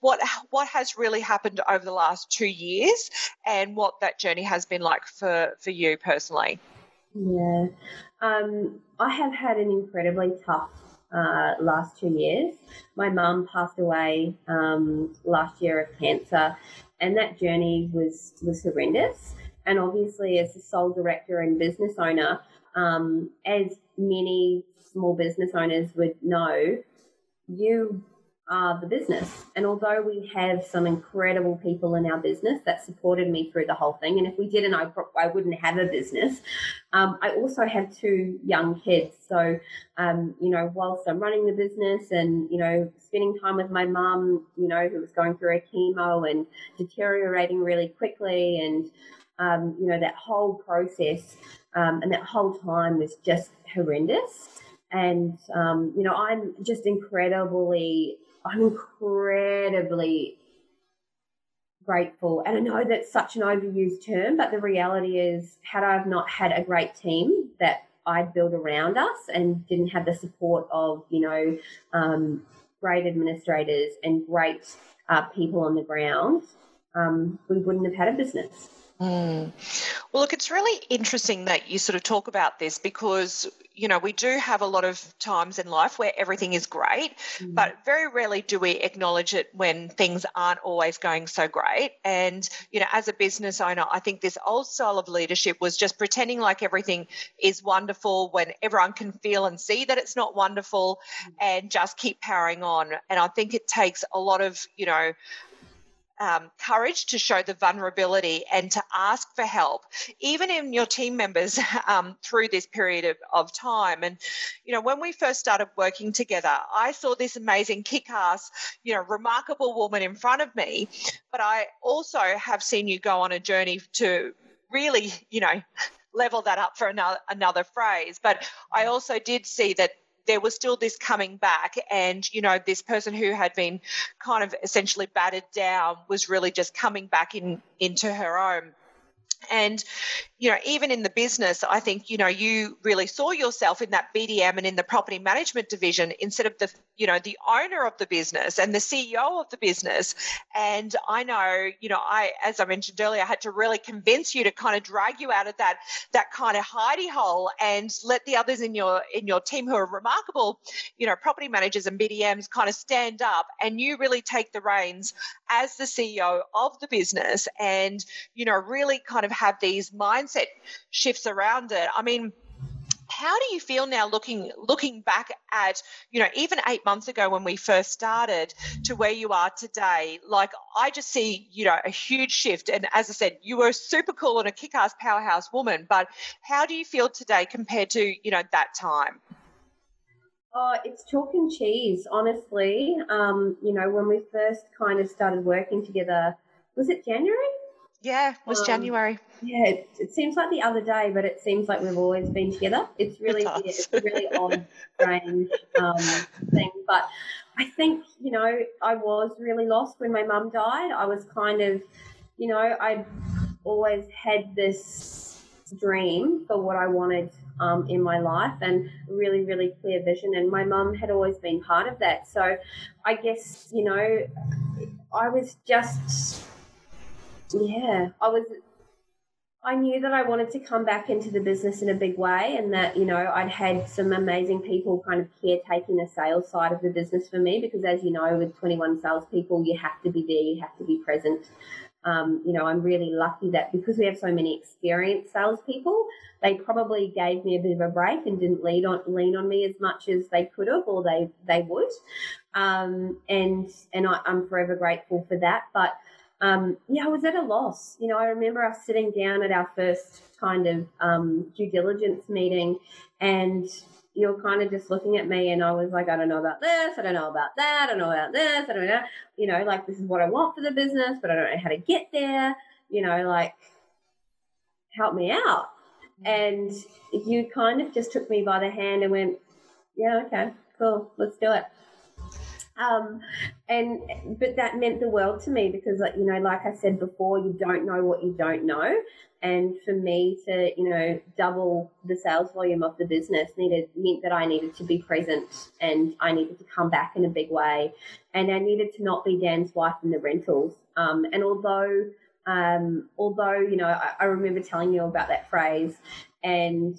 what what has really happened over the last two years and what that journey has been like for for you personally. Yeah, um, I have had an incredibly tough uh, last two years. My mum passed away um, last year of cancer, and that journey was was horrendous. And obviously, as a sole director and business owner, um, as many small business owners would know, you are the business. And although we have some incredible people in our business that supported me through the whole thing, and if we didn't, I, I wouldn't have a business. Um, I also have two young kids. So, um, you know, whilst I'm running the business and, you know, spending time with my mum, you know, who was going through a chemo and deteriorating really quickly, and, um, you know, that whole process um, and that whole time was just horrendous. And, um, you know, I'm just incredibly I'm incredibly grateful. And I know that's such an overused term, but the reality is, had I not had a great team that I'd built around us and didn't have the support of, you know, um, great administrators and great uh, people on the ground, um, we wouldn't have had a business. Mm. Well, look, it's really interesting that you sort of talk about this because, you know, we do have a lot of times in life where everything is great, mm. but very rarely do we acknowledge it when things aren't always going so great. And, you know, as a business owner, I think this old style of leadership was just pretending like everything is wonderful when everyone can feel and see that it's not wonderful mm. and just keep powering on. And I think it takes a lot of, you know, um, courage to show the vulnerability and to ask for help, even in your team members [LAUGHS] um, through this period of, of time. And, you know, when we first started working together, I saw this amazing kick ass, you know, remarkable woman in front of me. But I also have seen you go on a journey to really, you know, level that up for another, another phrase. But I also did see that there was still this coming back and you know this person who had been kind of essentially battered down was really just coming back in into her own. And, you know, even in the business, I think, you know, you really saw yourself in that BDM and in the property management division instead of the, you know, the owner of the business and the CEO of the business. And I know, you know, I, as I mentioned earlier, I had to really convince you to kind of drag you out of that, that kind of hidey hole and let the others in your, in your team who are remarkable, you know, property managers and BDMs kind of stand up and you really take the reins as the CEO of the business and, you know, really kind of have these mindset shifts around it. I mean, how do you feel now looking looking back at you know even eight months ago when we first started to where you are today like i just see you know a huge shift and as i said you were super cool and a kick-ass powerhouse woman but how do you feel today compared to you know that time Oh, it's chalk and cheese, honestly. Um, you know, when we first kind of started working together, was it January? Yeah, it was um, January. Yeah, it, it, seems like the other day, but it seems like we've always been together. It's really it it's a really odd, strange um, thing. But I think, you know, I was really lost when my mum died. I was kind of, you know, I always had this dream for what I wanted um, in my life and really, really clear vision. And my mum had always been part of that. So I guess, you know, I was just, yeah, I was. I knew that I wanted to come back into the business in a big way, and that you know I'd had some amazing people kind of caretaking the sales side of the business for me. Because as you know, with 21 salespeople, you have to be there, you have to be present. Um, you know, I'm really lucky that because we have so many experienced salespeople, they probably gave me a bit of a break and didn't lean on lean on me as much as they could have or they they would. Um, and and I, am forever grateful for that. But um, yeah, I was at a loss. You know, I remember us sitting down at our first kind of um, due diligence meeting, and you're kind of just looking at me, and I was like, I don't know about this, I don't know about that, I don't know about this, I don't know. You know, like this is what I want for the business, but I don't know how to get there. You know, like help me out. And you kind of just took me by the hand and went, yeah, okay, cool, let's do it. Um, and but that meant the world to me because, like you know, like I said before, you don't know what you don't know, and for me to you know double the sales volume of the business needed meant that I needed to be present and I needed to come back in a big way, and I needed to not be Dan's wife in the rentals. Um, and although um, although, you know, I, I remember telling you about that phrase, and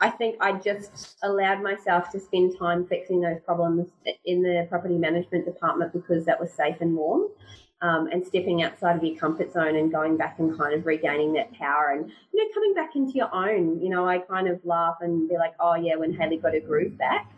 I think I just allowed myself to spend time fixing those problems in the property management department because that was safe and warm. Um, and stepping outside of your comfort zone and going back and kind of regaining that power and you know coming back into your own. You know, I kind of laugh and be like, oh yeah, when Hayley got her groove back.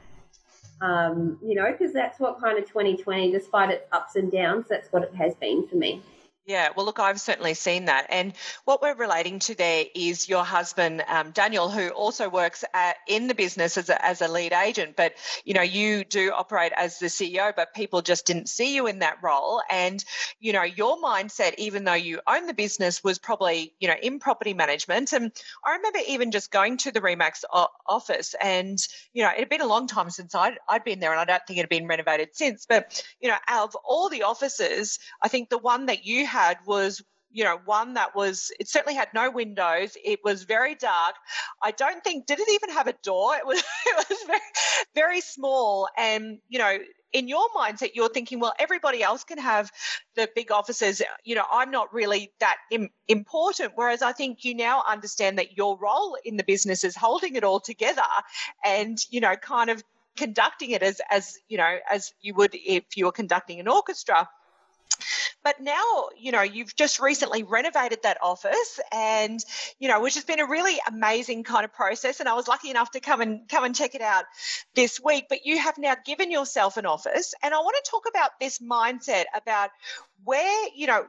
Um, you know, because that's what kind of 2020, despite its ups and downs, that's what it has been for me. Yeah, well, look, I've certainly seen that. And what we're relating to there is your husband, um, Daniel, who also works at, in the business as a, as a lead agent. But, you know, you do operate as the CEO, but people just didn't see you in that role. And, you know, your mindset, even though you own the business, was probably, you know, in property management. And I remember even just going to the RE/MAX office and, you know, it had been a long time since I'd, I'd been there and I don't think it had been renovated since. But, you know, out of all the offices, I think the one that you had was you know, one that was, it certainly had no windows. It was very dark. I don't think, did it even have a door? It was, [LAUGHS] it was very, very small. And, you know, in your mindset, you're thinking, well, everybody else can have the big offices. You know, I'm not really that Im- important. Whereas I think you now understand that your role in the business is holding it all together and, you know, kind of conducting it as, as, you know, as you would if you were conducting an orchestra. But now, you know, you've just recently renovated that office and, you know, which has been a really amazing kind of process. And I was lucky enough to come and come and check it out this week. But you have now given yourself an office. And I want to talk about this mindset about where, you know,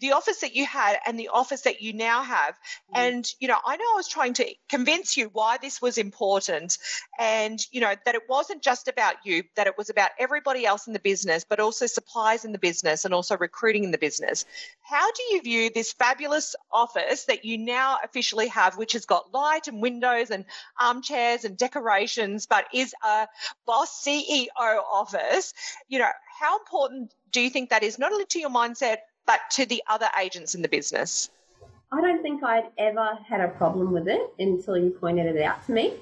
the office that you had and the office that you now have. Mm. And, you know, I know I was trying to convince you why this was important and, you know, that it wasn't just about you, that it was about everybody else in the business, but also supplies in the business and also recruiting in the business. How do you view this fabulous office that you now officially have, which has got light and windows and armchairs and decorations, but is a boss CEO office? You know, how important do you think that is not only to your mindset, but to the other agents in the business? I don't think I'd ever had a problem with it until you pointed it out to me.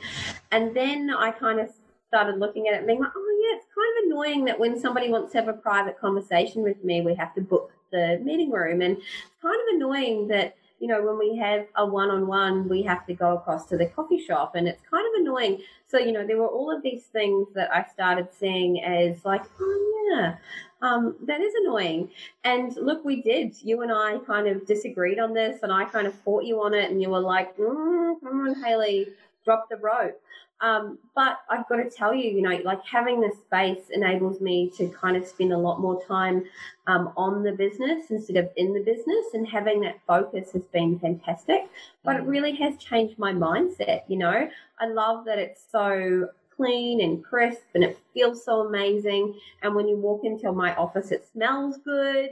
And then I kind of started looking at it and being like, oh, yeah, it's kind of annoying that when somebody wants to have a private conversation with me, we have to book the meeting room. And it's kind of annoying that, you know, when we have a one on one, we have to go across to the coffee shop. And it's kind of annoying. So, you know, there were all of these things that I started seeing as like, oh, yeah, um, that is annoying. And look, we did. You and I kind of disagreed on this, and I kind of fought you on it, and you were like, mm, "Come on, Hayley, drop the rope. Um, but I've got to tell you, you know, like having this space enables me to kind of spend a lot more time um, on the business instead of in the business, and having that focus has been fantastic. But it mm. really has changed my mindset. You know, I love that it's so clean and crisp and it feels so amazing. And when you walk into my office, it smells good.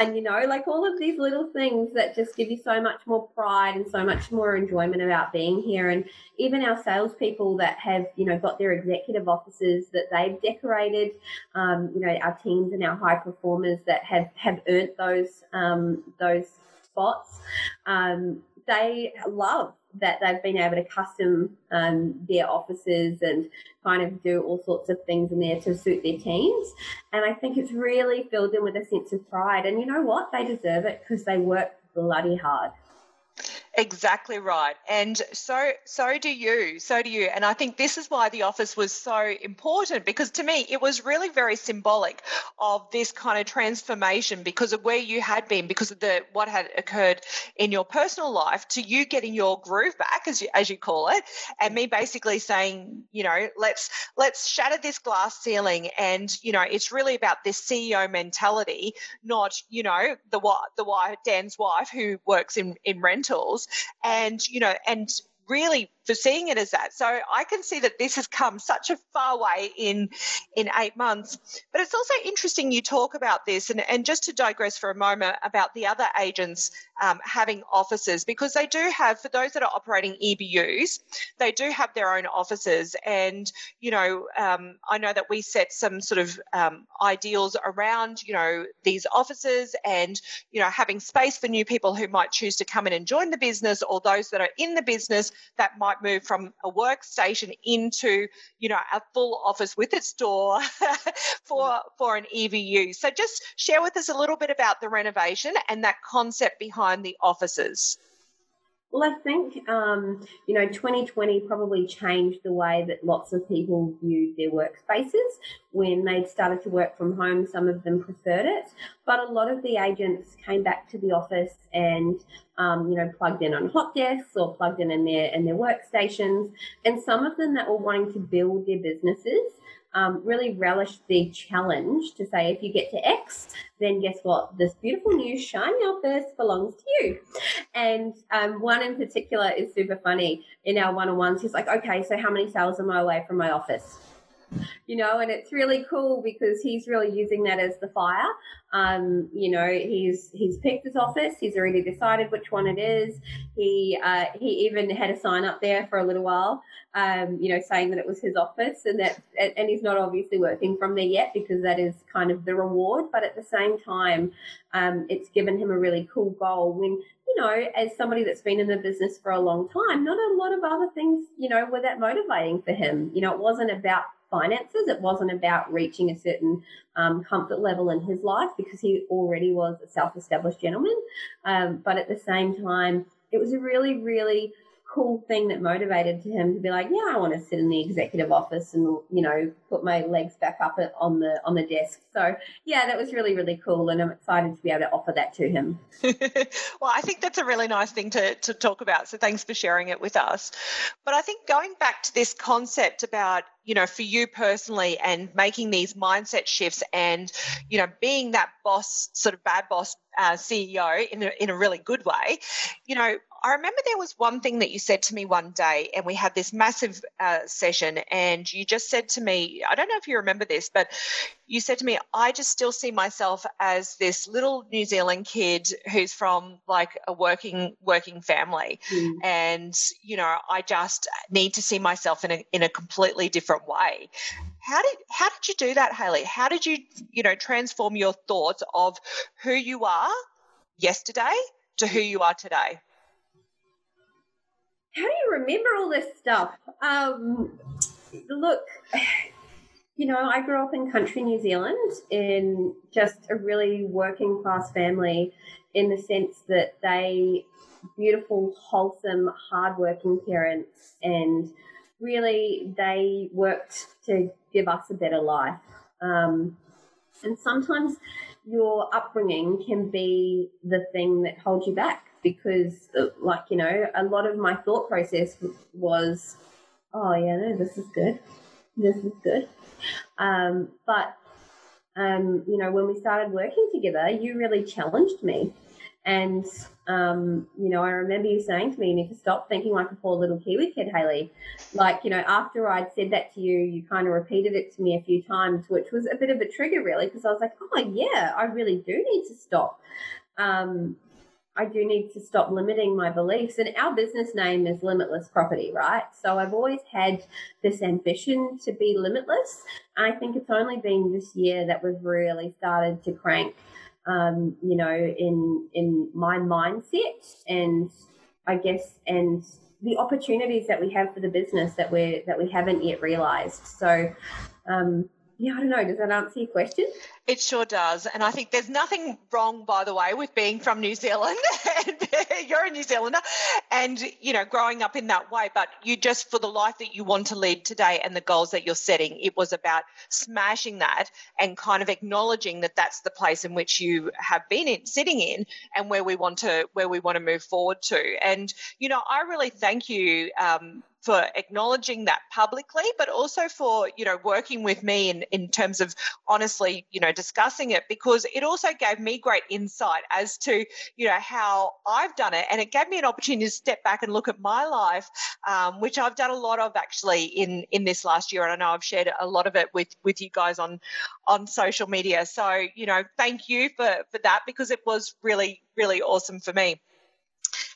And, you know, like all of these little things that just give you so much more pride and so much more enjoyment about being here. And even our salespeople that have, you know, got their executive offices that they've decorated, um, you know, our teams and our high performers that have, have earned those, um, those spots, um, they love that they've been able to custom um, their offices and kind of do all sorts of things in there to suit their teams. And I think it's really filled them with a sense of pride. And you know what? They deserve it because they work bloody hard. Exactly right. And so so do you. So do you. And I think this is why the office was so important because to me it was really very symbolic of this kind of transformation because of where you had been because of the what had occurred in your personal life to you getting your groove back as you as you call it and me basically saying, you know, let's let's shatter this glass ceiling and you know, it's really about this CEO mentality, not, you know, the the wife Dan's wife who works in in rentals and you know and really seeing it as that. So I can see that this has come such a far way in in eight months. But it's also interesting you talk about this, and, and just to digress for a moment about the other agents um, having offices, because they do have, for those that are operating EBUs, they do have their own offices. And, you know, um, I know that we set some sort of um, ideals around, you know, these offices and, you know, having space for new people who might choose to come in and join the business or those that are in the business that might move from a workstation into, you know, a full office with its door [LAUGHS] for mm. for an EBU. So just share with us a little bit about the renovation and that concept behind the offices. Well, I think, um, you know, 2020 probably changed the way that lots of people viewed their workspaces. When they started to work from home, some of them preferred it. But a lot of the agents came back to the office and, um, you know, plugged in on hot desks or plugged in in their, in their workstations. And some of them that were wanting to build their businesses um, really relish the challenge to say if you get to X, then guess what? This beautiful new shiny office belongs to you. And um, one in particular is super funny. In our one on ones, he's like, okay, so how many sales am I away from my office? You know, and it's really cool because he's really using that as the fire. Um, you know, he's he's picked his office. He's already decided which one it is. He uh, he even had a sign up there for a little while, um, you know, saying that it was his office, and that and he's not obviously working from there yet because that is kind of the reward. But at the same time, um, it's given him a really cool goal when you know, as somebody that's been in the business for a long time, not a lot of other things, you know, were that motivating for him. You know, it wasn't about finances. It wasn't about reaching a certain um, comfort level in his life because he already was a self established gentleman. Um, but at the same time, it was a really, really cool thing that motivated him to be like, yeah, I want to sit in the executive office and you know put my legs back up on the on the desk. So yeah, that was really really cool, and I'm excited to be able to offer that to him. [LAUGHS] well, I think that's a really nice thing to to talk about. So thanks for sharing it with us. But I think going back to this concept about you know for you personally and making these mindset shifts and you know being that boss sort of bad boss uh, CEO in a, in a really good way, you know I remember there was one thing that you said to me one day, and we had this massive uh, session, and you just said to me, I don't know if you remember this, but you said to me, I just still see myself as this little New Zealand kid who's from like a working working family, mm. and you know, I just need to see myself in a in a completely different way. How did how did you do that, Hayley? How did you you know transform your thoughts of who you are yesterday to who you are today? how do you remember all this stuff? Um, look, you know, I grew up in country New Zealand in just a really working class family in the sense that they beautiful, wholesome, hardworking parents and really they worked to give us a better life. Um, and sometimes your upbringing can be the thing that holds you back because, uh, like, you know, a lot of my thought process was Oh yeah, no, this is good. This is good. Um, but um, you know, when we started working together, you really challenged me. And, um, you know, I remember you saying to me, you need to stop thinking like a poor little Kiwi kid, Hayley. Like, you know, after I'd said that to you, you kind of repeated it to me a few times, which was a bit of a trigger, really, because I was like, oh, yeah, I really do need to stop. Um, I do need to stop limiting my beliefs. And our business name is Limitless Property, right? So I've always had this ambition to be limitless. I think it's only been this year that we've really started to crank, um, you know, in in my mindset and I guess and the opportunities that we have for the business that we're that we haven't yet realized. So um, yeah, I don't know. Does that answer your question? It sure does. And I think there's nothing wrong, by the way, with being from New Zealand. [LAUGHS] You're a New Zealander and, you know, growing up in that way. But you just, for the life that you want to lead today and the goals that you're setting, it was about smashing that and kind of acknowledging that that's the place in which you have been in, sitting in and where we want to, where we want to move forward to. And, you know, I really thank you um, for acknowledging that publicly, but also for, you know, working with me in, in terms of honestly, you know, discussing it because it also gave me great insight as to, you know, how I've done it. And it gave me an opportunity to step back and look at my life, um, which I've done a lot of actually in, in this last year. And I know I've shared a lot of it with, with you guys on, on social media. So, you know, thank you for, for that because it was really, really awesome for me.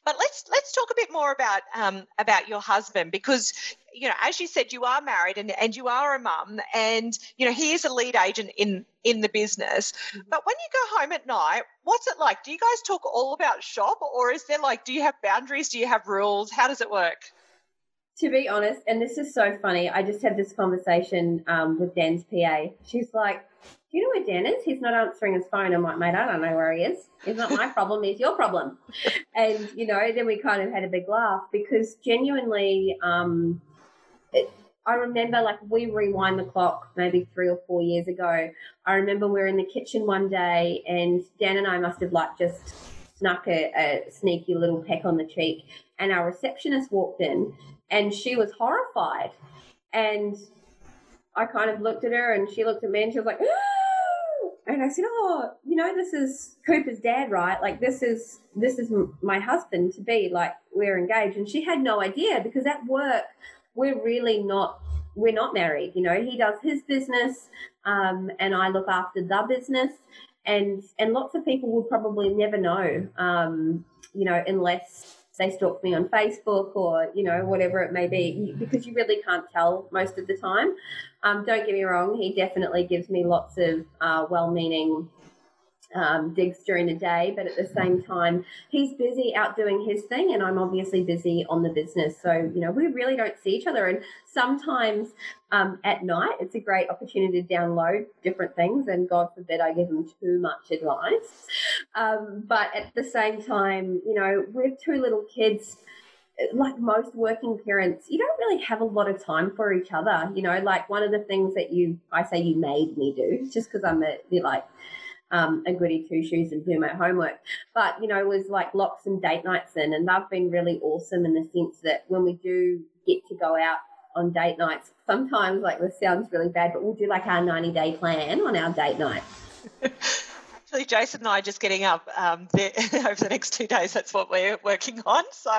But let's let's talk a bit more about um, about your husband because you know, as you said, you are married and, and you are a mum, and you know he is a lead agent in in the business. Mm-hmm. But when you go home at night, what's it like? Do you guys talk all about shop, or is there like, do you have boundaries? Do you have rules? How does it work? To be honest, and this is so funny, I just had this conversation um, with Dan's PA. She's like, do you know where Dan is? He's not answering his phone. I'm like, mate, I don't know where he is. It's not my problem. It's your problem. [LAUGHS] And, you know, then we kind of had a big laugh because genuinely, um, it, I remember like we rewind the clock maybe three or four years ago. I remember we were in the kitchen one day and Dan and I must have like just snuck a, a sneaky little peck on the cheek and our receptionist walked in and she was horrified. And I kind of looked at her and she looked at me and she was like, and I said, "Oh, you know, this is Cooper's dad, right? Like this is this is my husband to be. Like we're engaged." And she had no idea because at work we're really not we're not married. You know, he does his business, um, and I look after the business. And and lots of people will probably never know, um, you know, unless they stalk me on Facebook or, you know, whatever it may be, because you really can't tell most of the time. Um, don't get me wrong, he definitely gives me lots of uh, well meaning um, digs during the day, but at the same time, he's busy out doing his thing, and I'm obviously busy on the business. So, you know, we really don't see each other. And sometimes um, at night, it's a great opportunity to download different things, and God forbid I give him too much advice. Um, but at the same time, you know, with two little kids, like most working parents, you don't really have a lot of time for each other. You know, like one of the things that you, I say you made me do, just because I'm a, like, um, a goody two shoes and do my homework. But, you know, was like lock some date nights in. And they've been really awesome in the sense that when we do get to go out on date nights, sometimes like this sounds really bad, but we'll do like our 90 day plan on our date night. [LAUGHS] actually Jason and I are just getting up um, [LAUGHS] over the next two days. That's what we're working on. So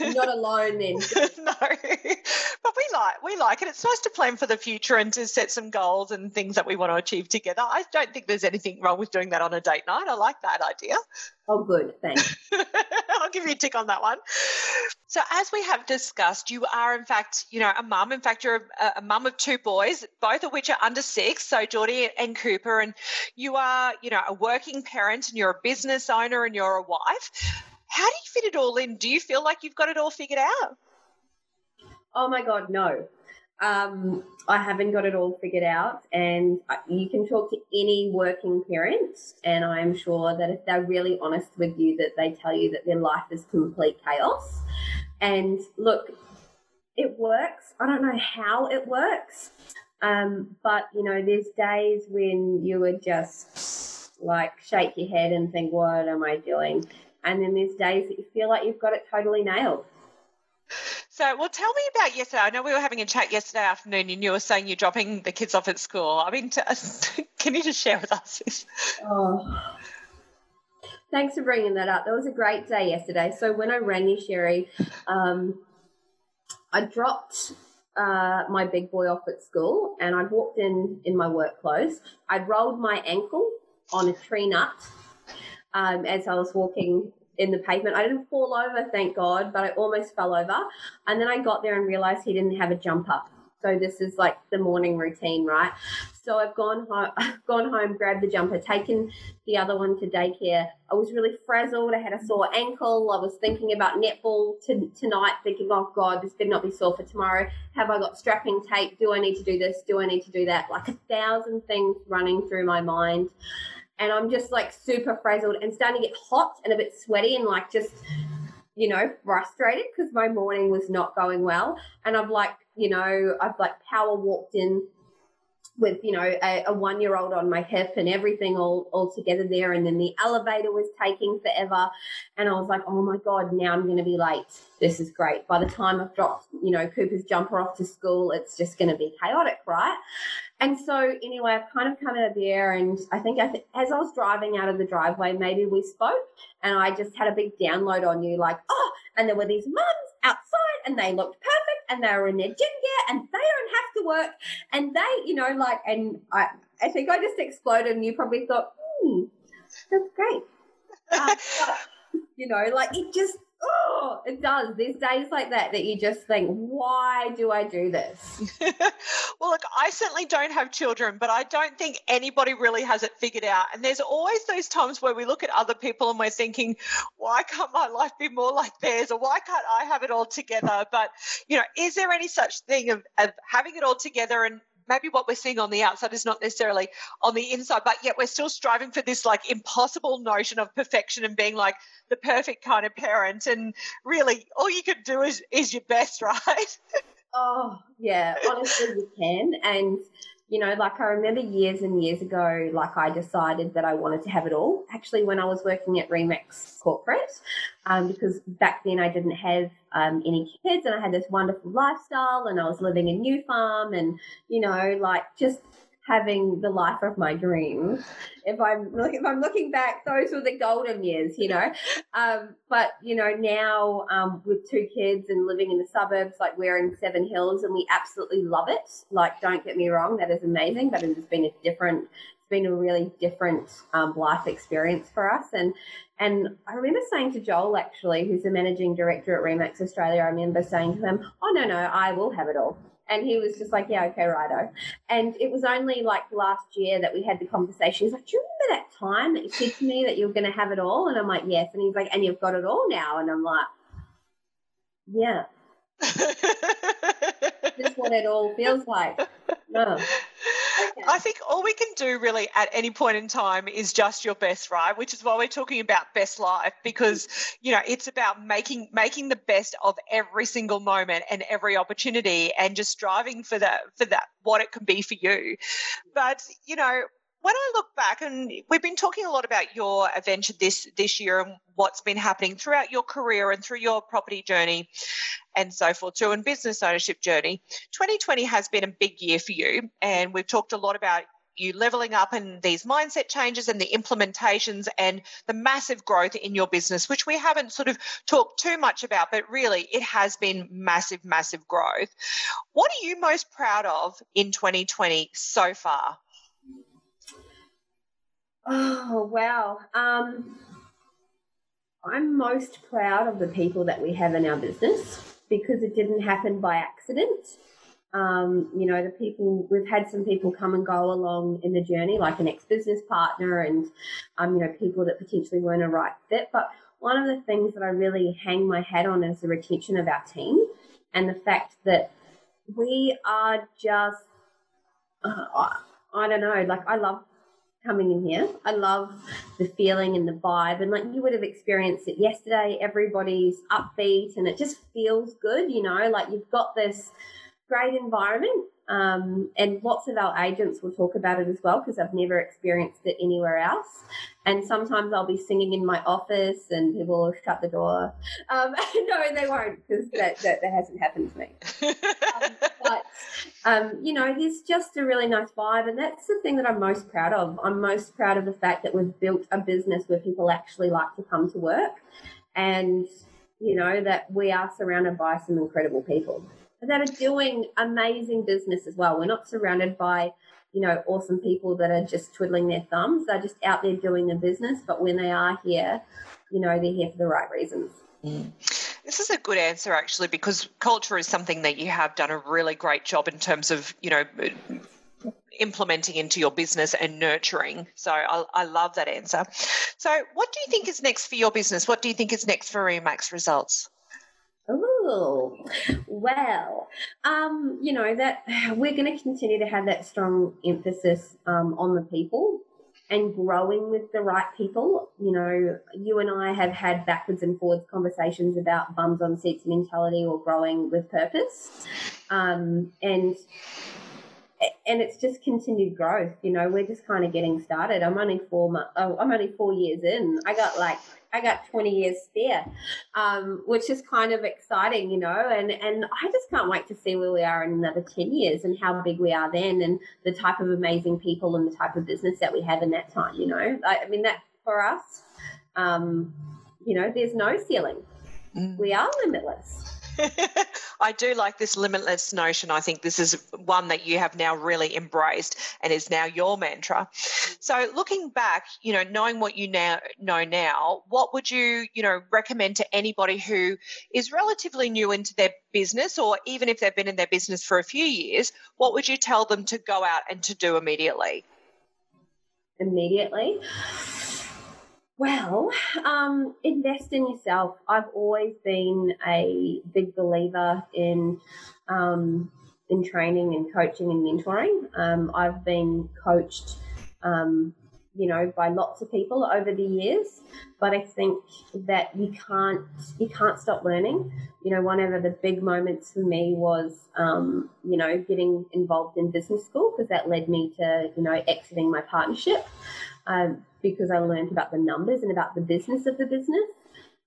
not alone then. [LAUGHS] no, but we like we like it. It's nice to plan for the future and to set some goals and things that we want to achieve together. I don't think there's anything wrong with doing that on a date night. I like that idea. Oh, good. Thanks. [LAUGHS] I'll give you a tick on that one. So, as we have discussed, you are in fact, you know, a mum. In fact, you're a, a mum of two boys, both of which are under six. So, Geordie and Cooper, and you are, you know, a working parent, and you're a business owner, and you're a wife. How do you fit it all in? Do you feel like you've got it all figured out? Oh my God, no. Um, I haven't got it all figured out, and you can talk to any working parent, and I am sure that if they're really honest with you, that they tell you that their life is complete chaos. And look, it works. I don't know how it works, um, but you know, there's days when you are just like shake your head and think, "What am I doing?" And then there's days that you feel like you've got it totally nailed. So, well, tell me about yesterday. I know we were having a chat yesterday afternoon, and you were saying you're dropping the kids off at school. I mean, [LAUGHS] can you just share with us? [LAUGHS] Oh, thanks for bringing that up. That was a great day yesterday. So when I rang you, Sherrie, um, I dropped uh, my big boy off at school, and I'd walked in in my work clothes. I'd rolled my ankle on a tree nut um, as I was walking in the pavement. I didn't fall over, thank God, but I almost fell over. And then I got there and realized he didn't have a jumper. So this is like the morning routine, right? So I've gone home, [LAUGHS] I've gone home, grabbed the jumper, taken the other one to daycare. I was really frazzled. I had a sore ankle. I was thinking about netball to, tonight, thinking, oh God, this better not be sore for tomorrow. Have I got strapping tape? Do I need to do this? Do I need to do that? Like a thousand things running through my mind. And I'm just like super frazzled and starting to get hot and a bit sweaty and like just you know, frustrated because my morning was not going well. And I've like, you know, I've like power walked in with, you know, a, a one year old on my hip and everything all, all together there. And then the elevator was taking forever. And I was like, oh my God, now I'm going to be late. This is great. By the time I've dropped, you know, Cooper's jumper off to school, it's just going to be chaotic, right? And so, anyway, I've kind of come out of there, and I think I th- as I was driving out of the driveway, maybe we spoke, and I just had a big download on you, like, oh, and there were these mums outside, and they looked perfect, and they were in their gym gear, and they don't have to work, and they, you know, like, and I, I think I just exploded, and you probably thought, hmm, that's great. [LAUGHS] Uh, you know, like it just oh, it does. There's days like that that you just think, why do I do this? [LAUGHS] well, look, I certainly don't have children, but I don't think anybody really has it figured out. And there's always those times where we look at other people and we're thinking, why can't my life be more like theirs? Or why can't I have it all together? But, you know, is there any such thing of, of having it all together and maybe what we're seeing on the outside is not necessarily on the inside, but yet we're still striving for this like impossible notion of perfection and being like the perfect kind of parent. And really, all you can do is is your best, [LAUGHS] right? oh yeah, honestly, you can. And you know, like I remember years and years ago, like I decided that I wanted to have it all. Actually, when I was working at RE/MAX Corporate, um, because back then I didn't have um, any kids and I had this wonderful lifestyle and I was living in New Farm and, you know, like just having the life of my dreams. If I'm if I'm looking back, those were the golden years, you know. Um, but you know now um, with two kids and living in the suburbs, like we're in Seven Hills, and we absolutely love it. Like, don't get me wrong, that is amazing, but it has been a different. It's been a really different um, life experience for us, and and I remember saying to Joel, actually, who's the managing director at RE/MAX Australia, I remember saying to him, "Oh no, no, I will have it all." And he was just like, yeah, okay, righto. And it was only like last year that we had the conversation. He's like, do you remember that time that you said to me that you were going to have it all? And I'm like, yes. And he's like, and you've got it all now. And I'm like, yeah. [LAUGHS] this is what it all feels like. [LAUGHS] No. I think all we can do really at any point in time is just your best, right? Which is why we're talking about best life because you know it's about making making the best of every single moment and every opportunity and just striving for that for that what it can be for you. But you know, when I look back, and we've been talking a lot about your adventure this this year and what's been happening throughout your career and through your property journey and so forth too, and business ownership journey. 2020 has been a big year for you, and we've talked a lot about you leveling up and these mindset changes and the implementations and the massive growth in your business, which we haven't sort of talked too much about, but really it has been massive, massive growth. What are you most proud of in 2020 so far? Oh, wow. Um, I'm most proud of the people that we have in our business because it didn't happen by accident. Um, you know, the people we've had some people come and go along in the journey, like an ex-business partner, and um, you know, people that potentially weren't a right fit. But one of the things that I really hang my hat on is the retention of our team and the fact that we are just, uh, I don't know, like I love coming in here. I love the feeling and the vibe. And like you would have experienced it yesterday, everybody's upbeat and it just feels good, you know, like you've got this great environment. Um, and lots of our agents will talk about it as well because I've never experienced it anywhere else. And sometimes I'll be singing in my office and people will shut the door. Um, [LAUGHS] no, they won't because that, that, that, hasn't happened to me. [LAUGHS] um, but, um, you know, there's just a really nice vibe. And that's the thing that I'm most proud of. I'm most proud of the fact that we've built a business where people actually like to come to work and, you know, that we are surrounded by some incredible people that are doing amazing business as well. We're not surrounded by, you know, awesome people that are just twiddling their thumbs. They're just out there doing the business. But when they are here, you know, they're here for the right reasons. Mm. This is a good answer, actually, because culture is something that you have done a really great job in terms of, you know, implementing into your business and nurturing. So I, I, love that answer. So, what do you think is next for your business? What do you think is next for RE/MAX Results? Oh, well, um, you know, that [SIGHS] we're going to continue to have that strong emphasis um, on the people and growing with the right people. You know, you and I have had backwards and forwards conversations about bums on seats mentality or growing with purpose. Um, and and it's just continued growth. You know, we're just kind of getting started. I'm only four. Oh, I'm only four years in. I got like I got 20 years spare, um, which is kind of exciting, you know, and, and I just can't wait to see where we are in another 10 years and how big we are then and the type of amazing people and the type of business that we have in that time, you know. I, I mean, that for us, um, you know, there's no ceiling. Mm. We are limitless. [LAUGHS] I do like this limitless notion. I think this is one that you have now really embraced and is now your mantra. So looking back, you know, knowing what you now know now, what would you, you know, recommend to anybody who is relatively new into their business or even if they've been in their business for a few years, what would you tell them to go out and to do immediately? Immediately. Well, um, invest in yourself. I've always been a big believer in um, in training and coaching and mentoring. Um, I've been coached, um, you know, by lots of people over the years, but I think that you can't you can't stop learning. You know, one of the big moments for me was, um, you know, getting involved in business school because that led me to, you know, exiting my partnership um, because I learned about the numbers and about the business of the business.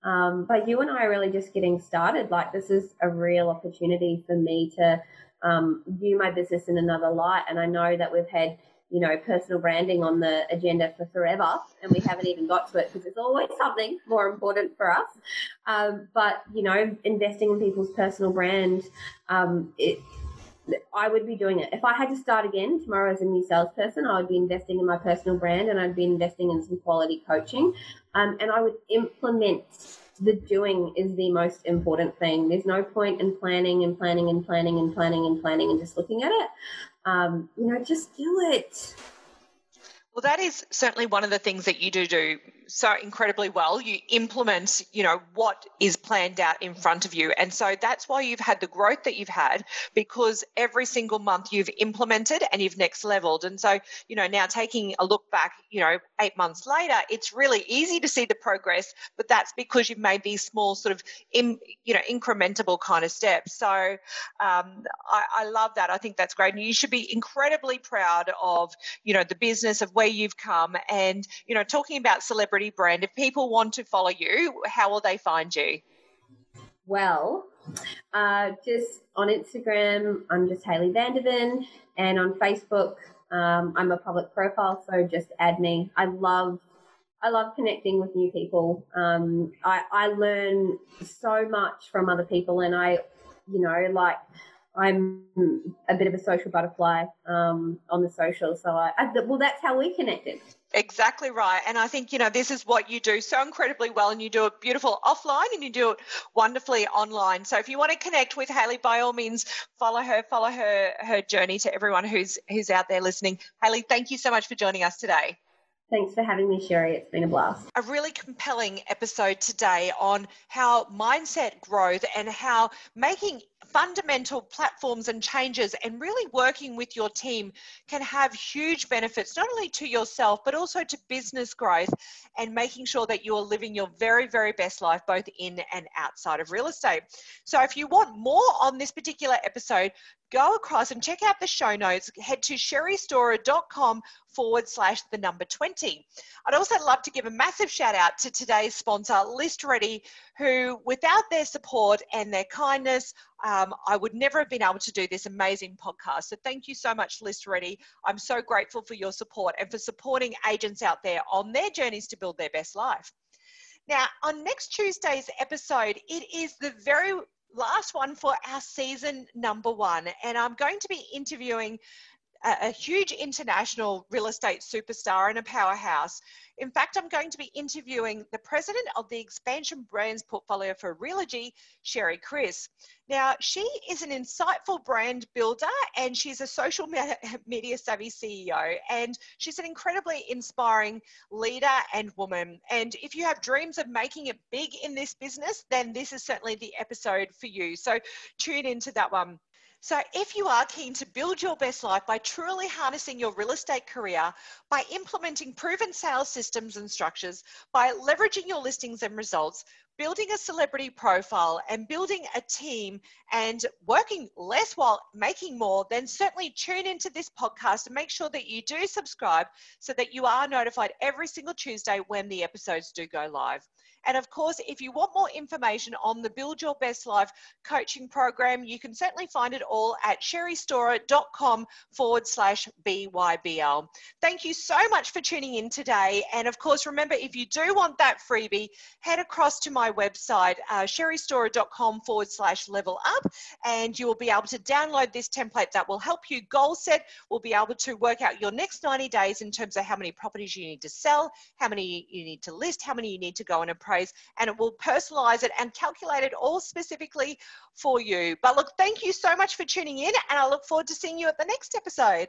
Um, but you and I are really just getting started. Like, this is a real opportunity for me to um, view my business in another light. And I know that we've had, you know, personal branding on the agenda for forever, and we haven't even got to it because there's always something more important for us. Um, but, you know, investing in people's personal brand, um, I would be doing it. If I had to start again tomorrow as a new salesperson, I would be investing in my personal brand and I'd be investing in some quality coaching. Um, and I would implement the doing is the most important thing. There's no point in planning and planning and planning and planning and planning and just looking at it. Um, you know, just do it. Well, that is certainly one of the things that you do do so incredibly well. You implement, you know, what is planned out in front of you. And so that's why you've had the growth that you've had because every single month you've implemented and you've next leveled. And so, you know, now taking a look back, you know, eight months later, it's really easy to see the progress, but that's because you've made these small sort of, in, you know, incrementable kind of steps. So um, I, I love that. I think that's great. And you should be incredibly proud of, you know, the business of where you've come and, you know, talking about celebrity brand. If people want to follow you, how will they find you? Well, uh, just on Instagram, I'm just Hayley Van De Ven, and on Facebook, um, I'm a public profile, so just add me. I love I love connecting with new people. Um, I, I learn so much from other people, and I, you know, like I'm a bit of a social butterfly um, on the social. So I, I, well, that's how we connected. Exactly right. And I think, you know, this is what you do so incredibly well and you do it beautiful offline and you do it wonderfully online. So if you want to connect with Hayley, by all means, follow her, follow her her journey to everyone who's who's out there listening. Hayley, thank you so much for joining us today. Thanks for having me, Sherrie. It's been a blast. A really compelling episode today on how mindset growth and how making fundamental platforms and changes and really working with your team can have huge benefits, not only to yourself, but also to business growth and making sure that you are living your very, very best life, both in and outside of real estate. So, if you want more on this particular episode, go across and check out the show notes. Head to sherriestoror.com forward slash the number 20. I'd also love to give a massive shout out to today's sponsor, List Ready, who, without their support and their kindness, um, I would never have been able to do this amazing podcast. So thank you so much, List Ready. I'm so grateful for your support and for supporting agents out there on their journeys to build their best life. Now, on next Tuesday's episode, it is the very last one for our season number one. And I'm going to be interviewing a, huge international real estate superstar and a powerhouse. In fact, I'm going to be interviewing the president of the Expansion Brands portfolio for Realogy, Sherry Chris. Now, she is an insightful brand builder and she's a social media savvy CEO. And she's an incredibly inspiring leader and woman. And if you have dreams of making it big in this business, then this is certainly the episode for you. So tune into that one. So, if you are keen to build your best life by truly harnessing your real estate career, by implementing proven sales systems and structures, by leveraging your listings and results, building a celebrity profile, and building a team and working less while making more, then certainly tune into this podcast and make sure that you do subscribe so that you are notified every single Tuesday when the episodes do go live. And of course, if you want more information on the Build Your Best Life coaching program, you can certainly find it all at sherriestoror.com forward slash BYBL. Thank you so much for tuning in today. And of course, remember, if you do want that freebie, head across to my website, uh, sherriestoror.com forward slash level up, and you will be able to download this template that will help you goal set. We'll be able to work out your next 90 days in terms of how many properties you need to sell, how many you need to list, how many you need to go and appraise, and it will personalize it and calculate it all specifically for you. But look, thank you so much for tuning in and I look forward to seeing you at the next episode.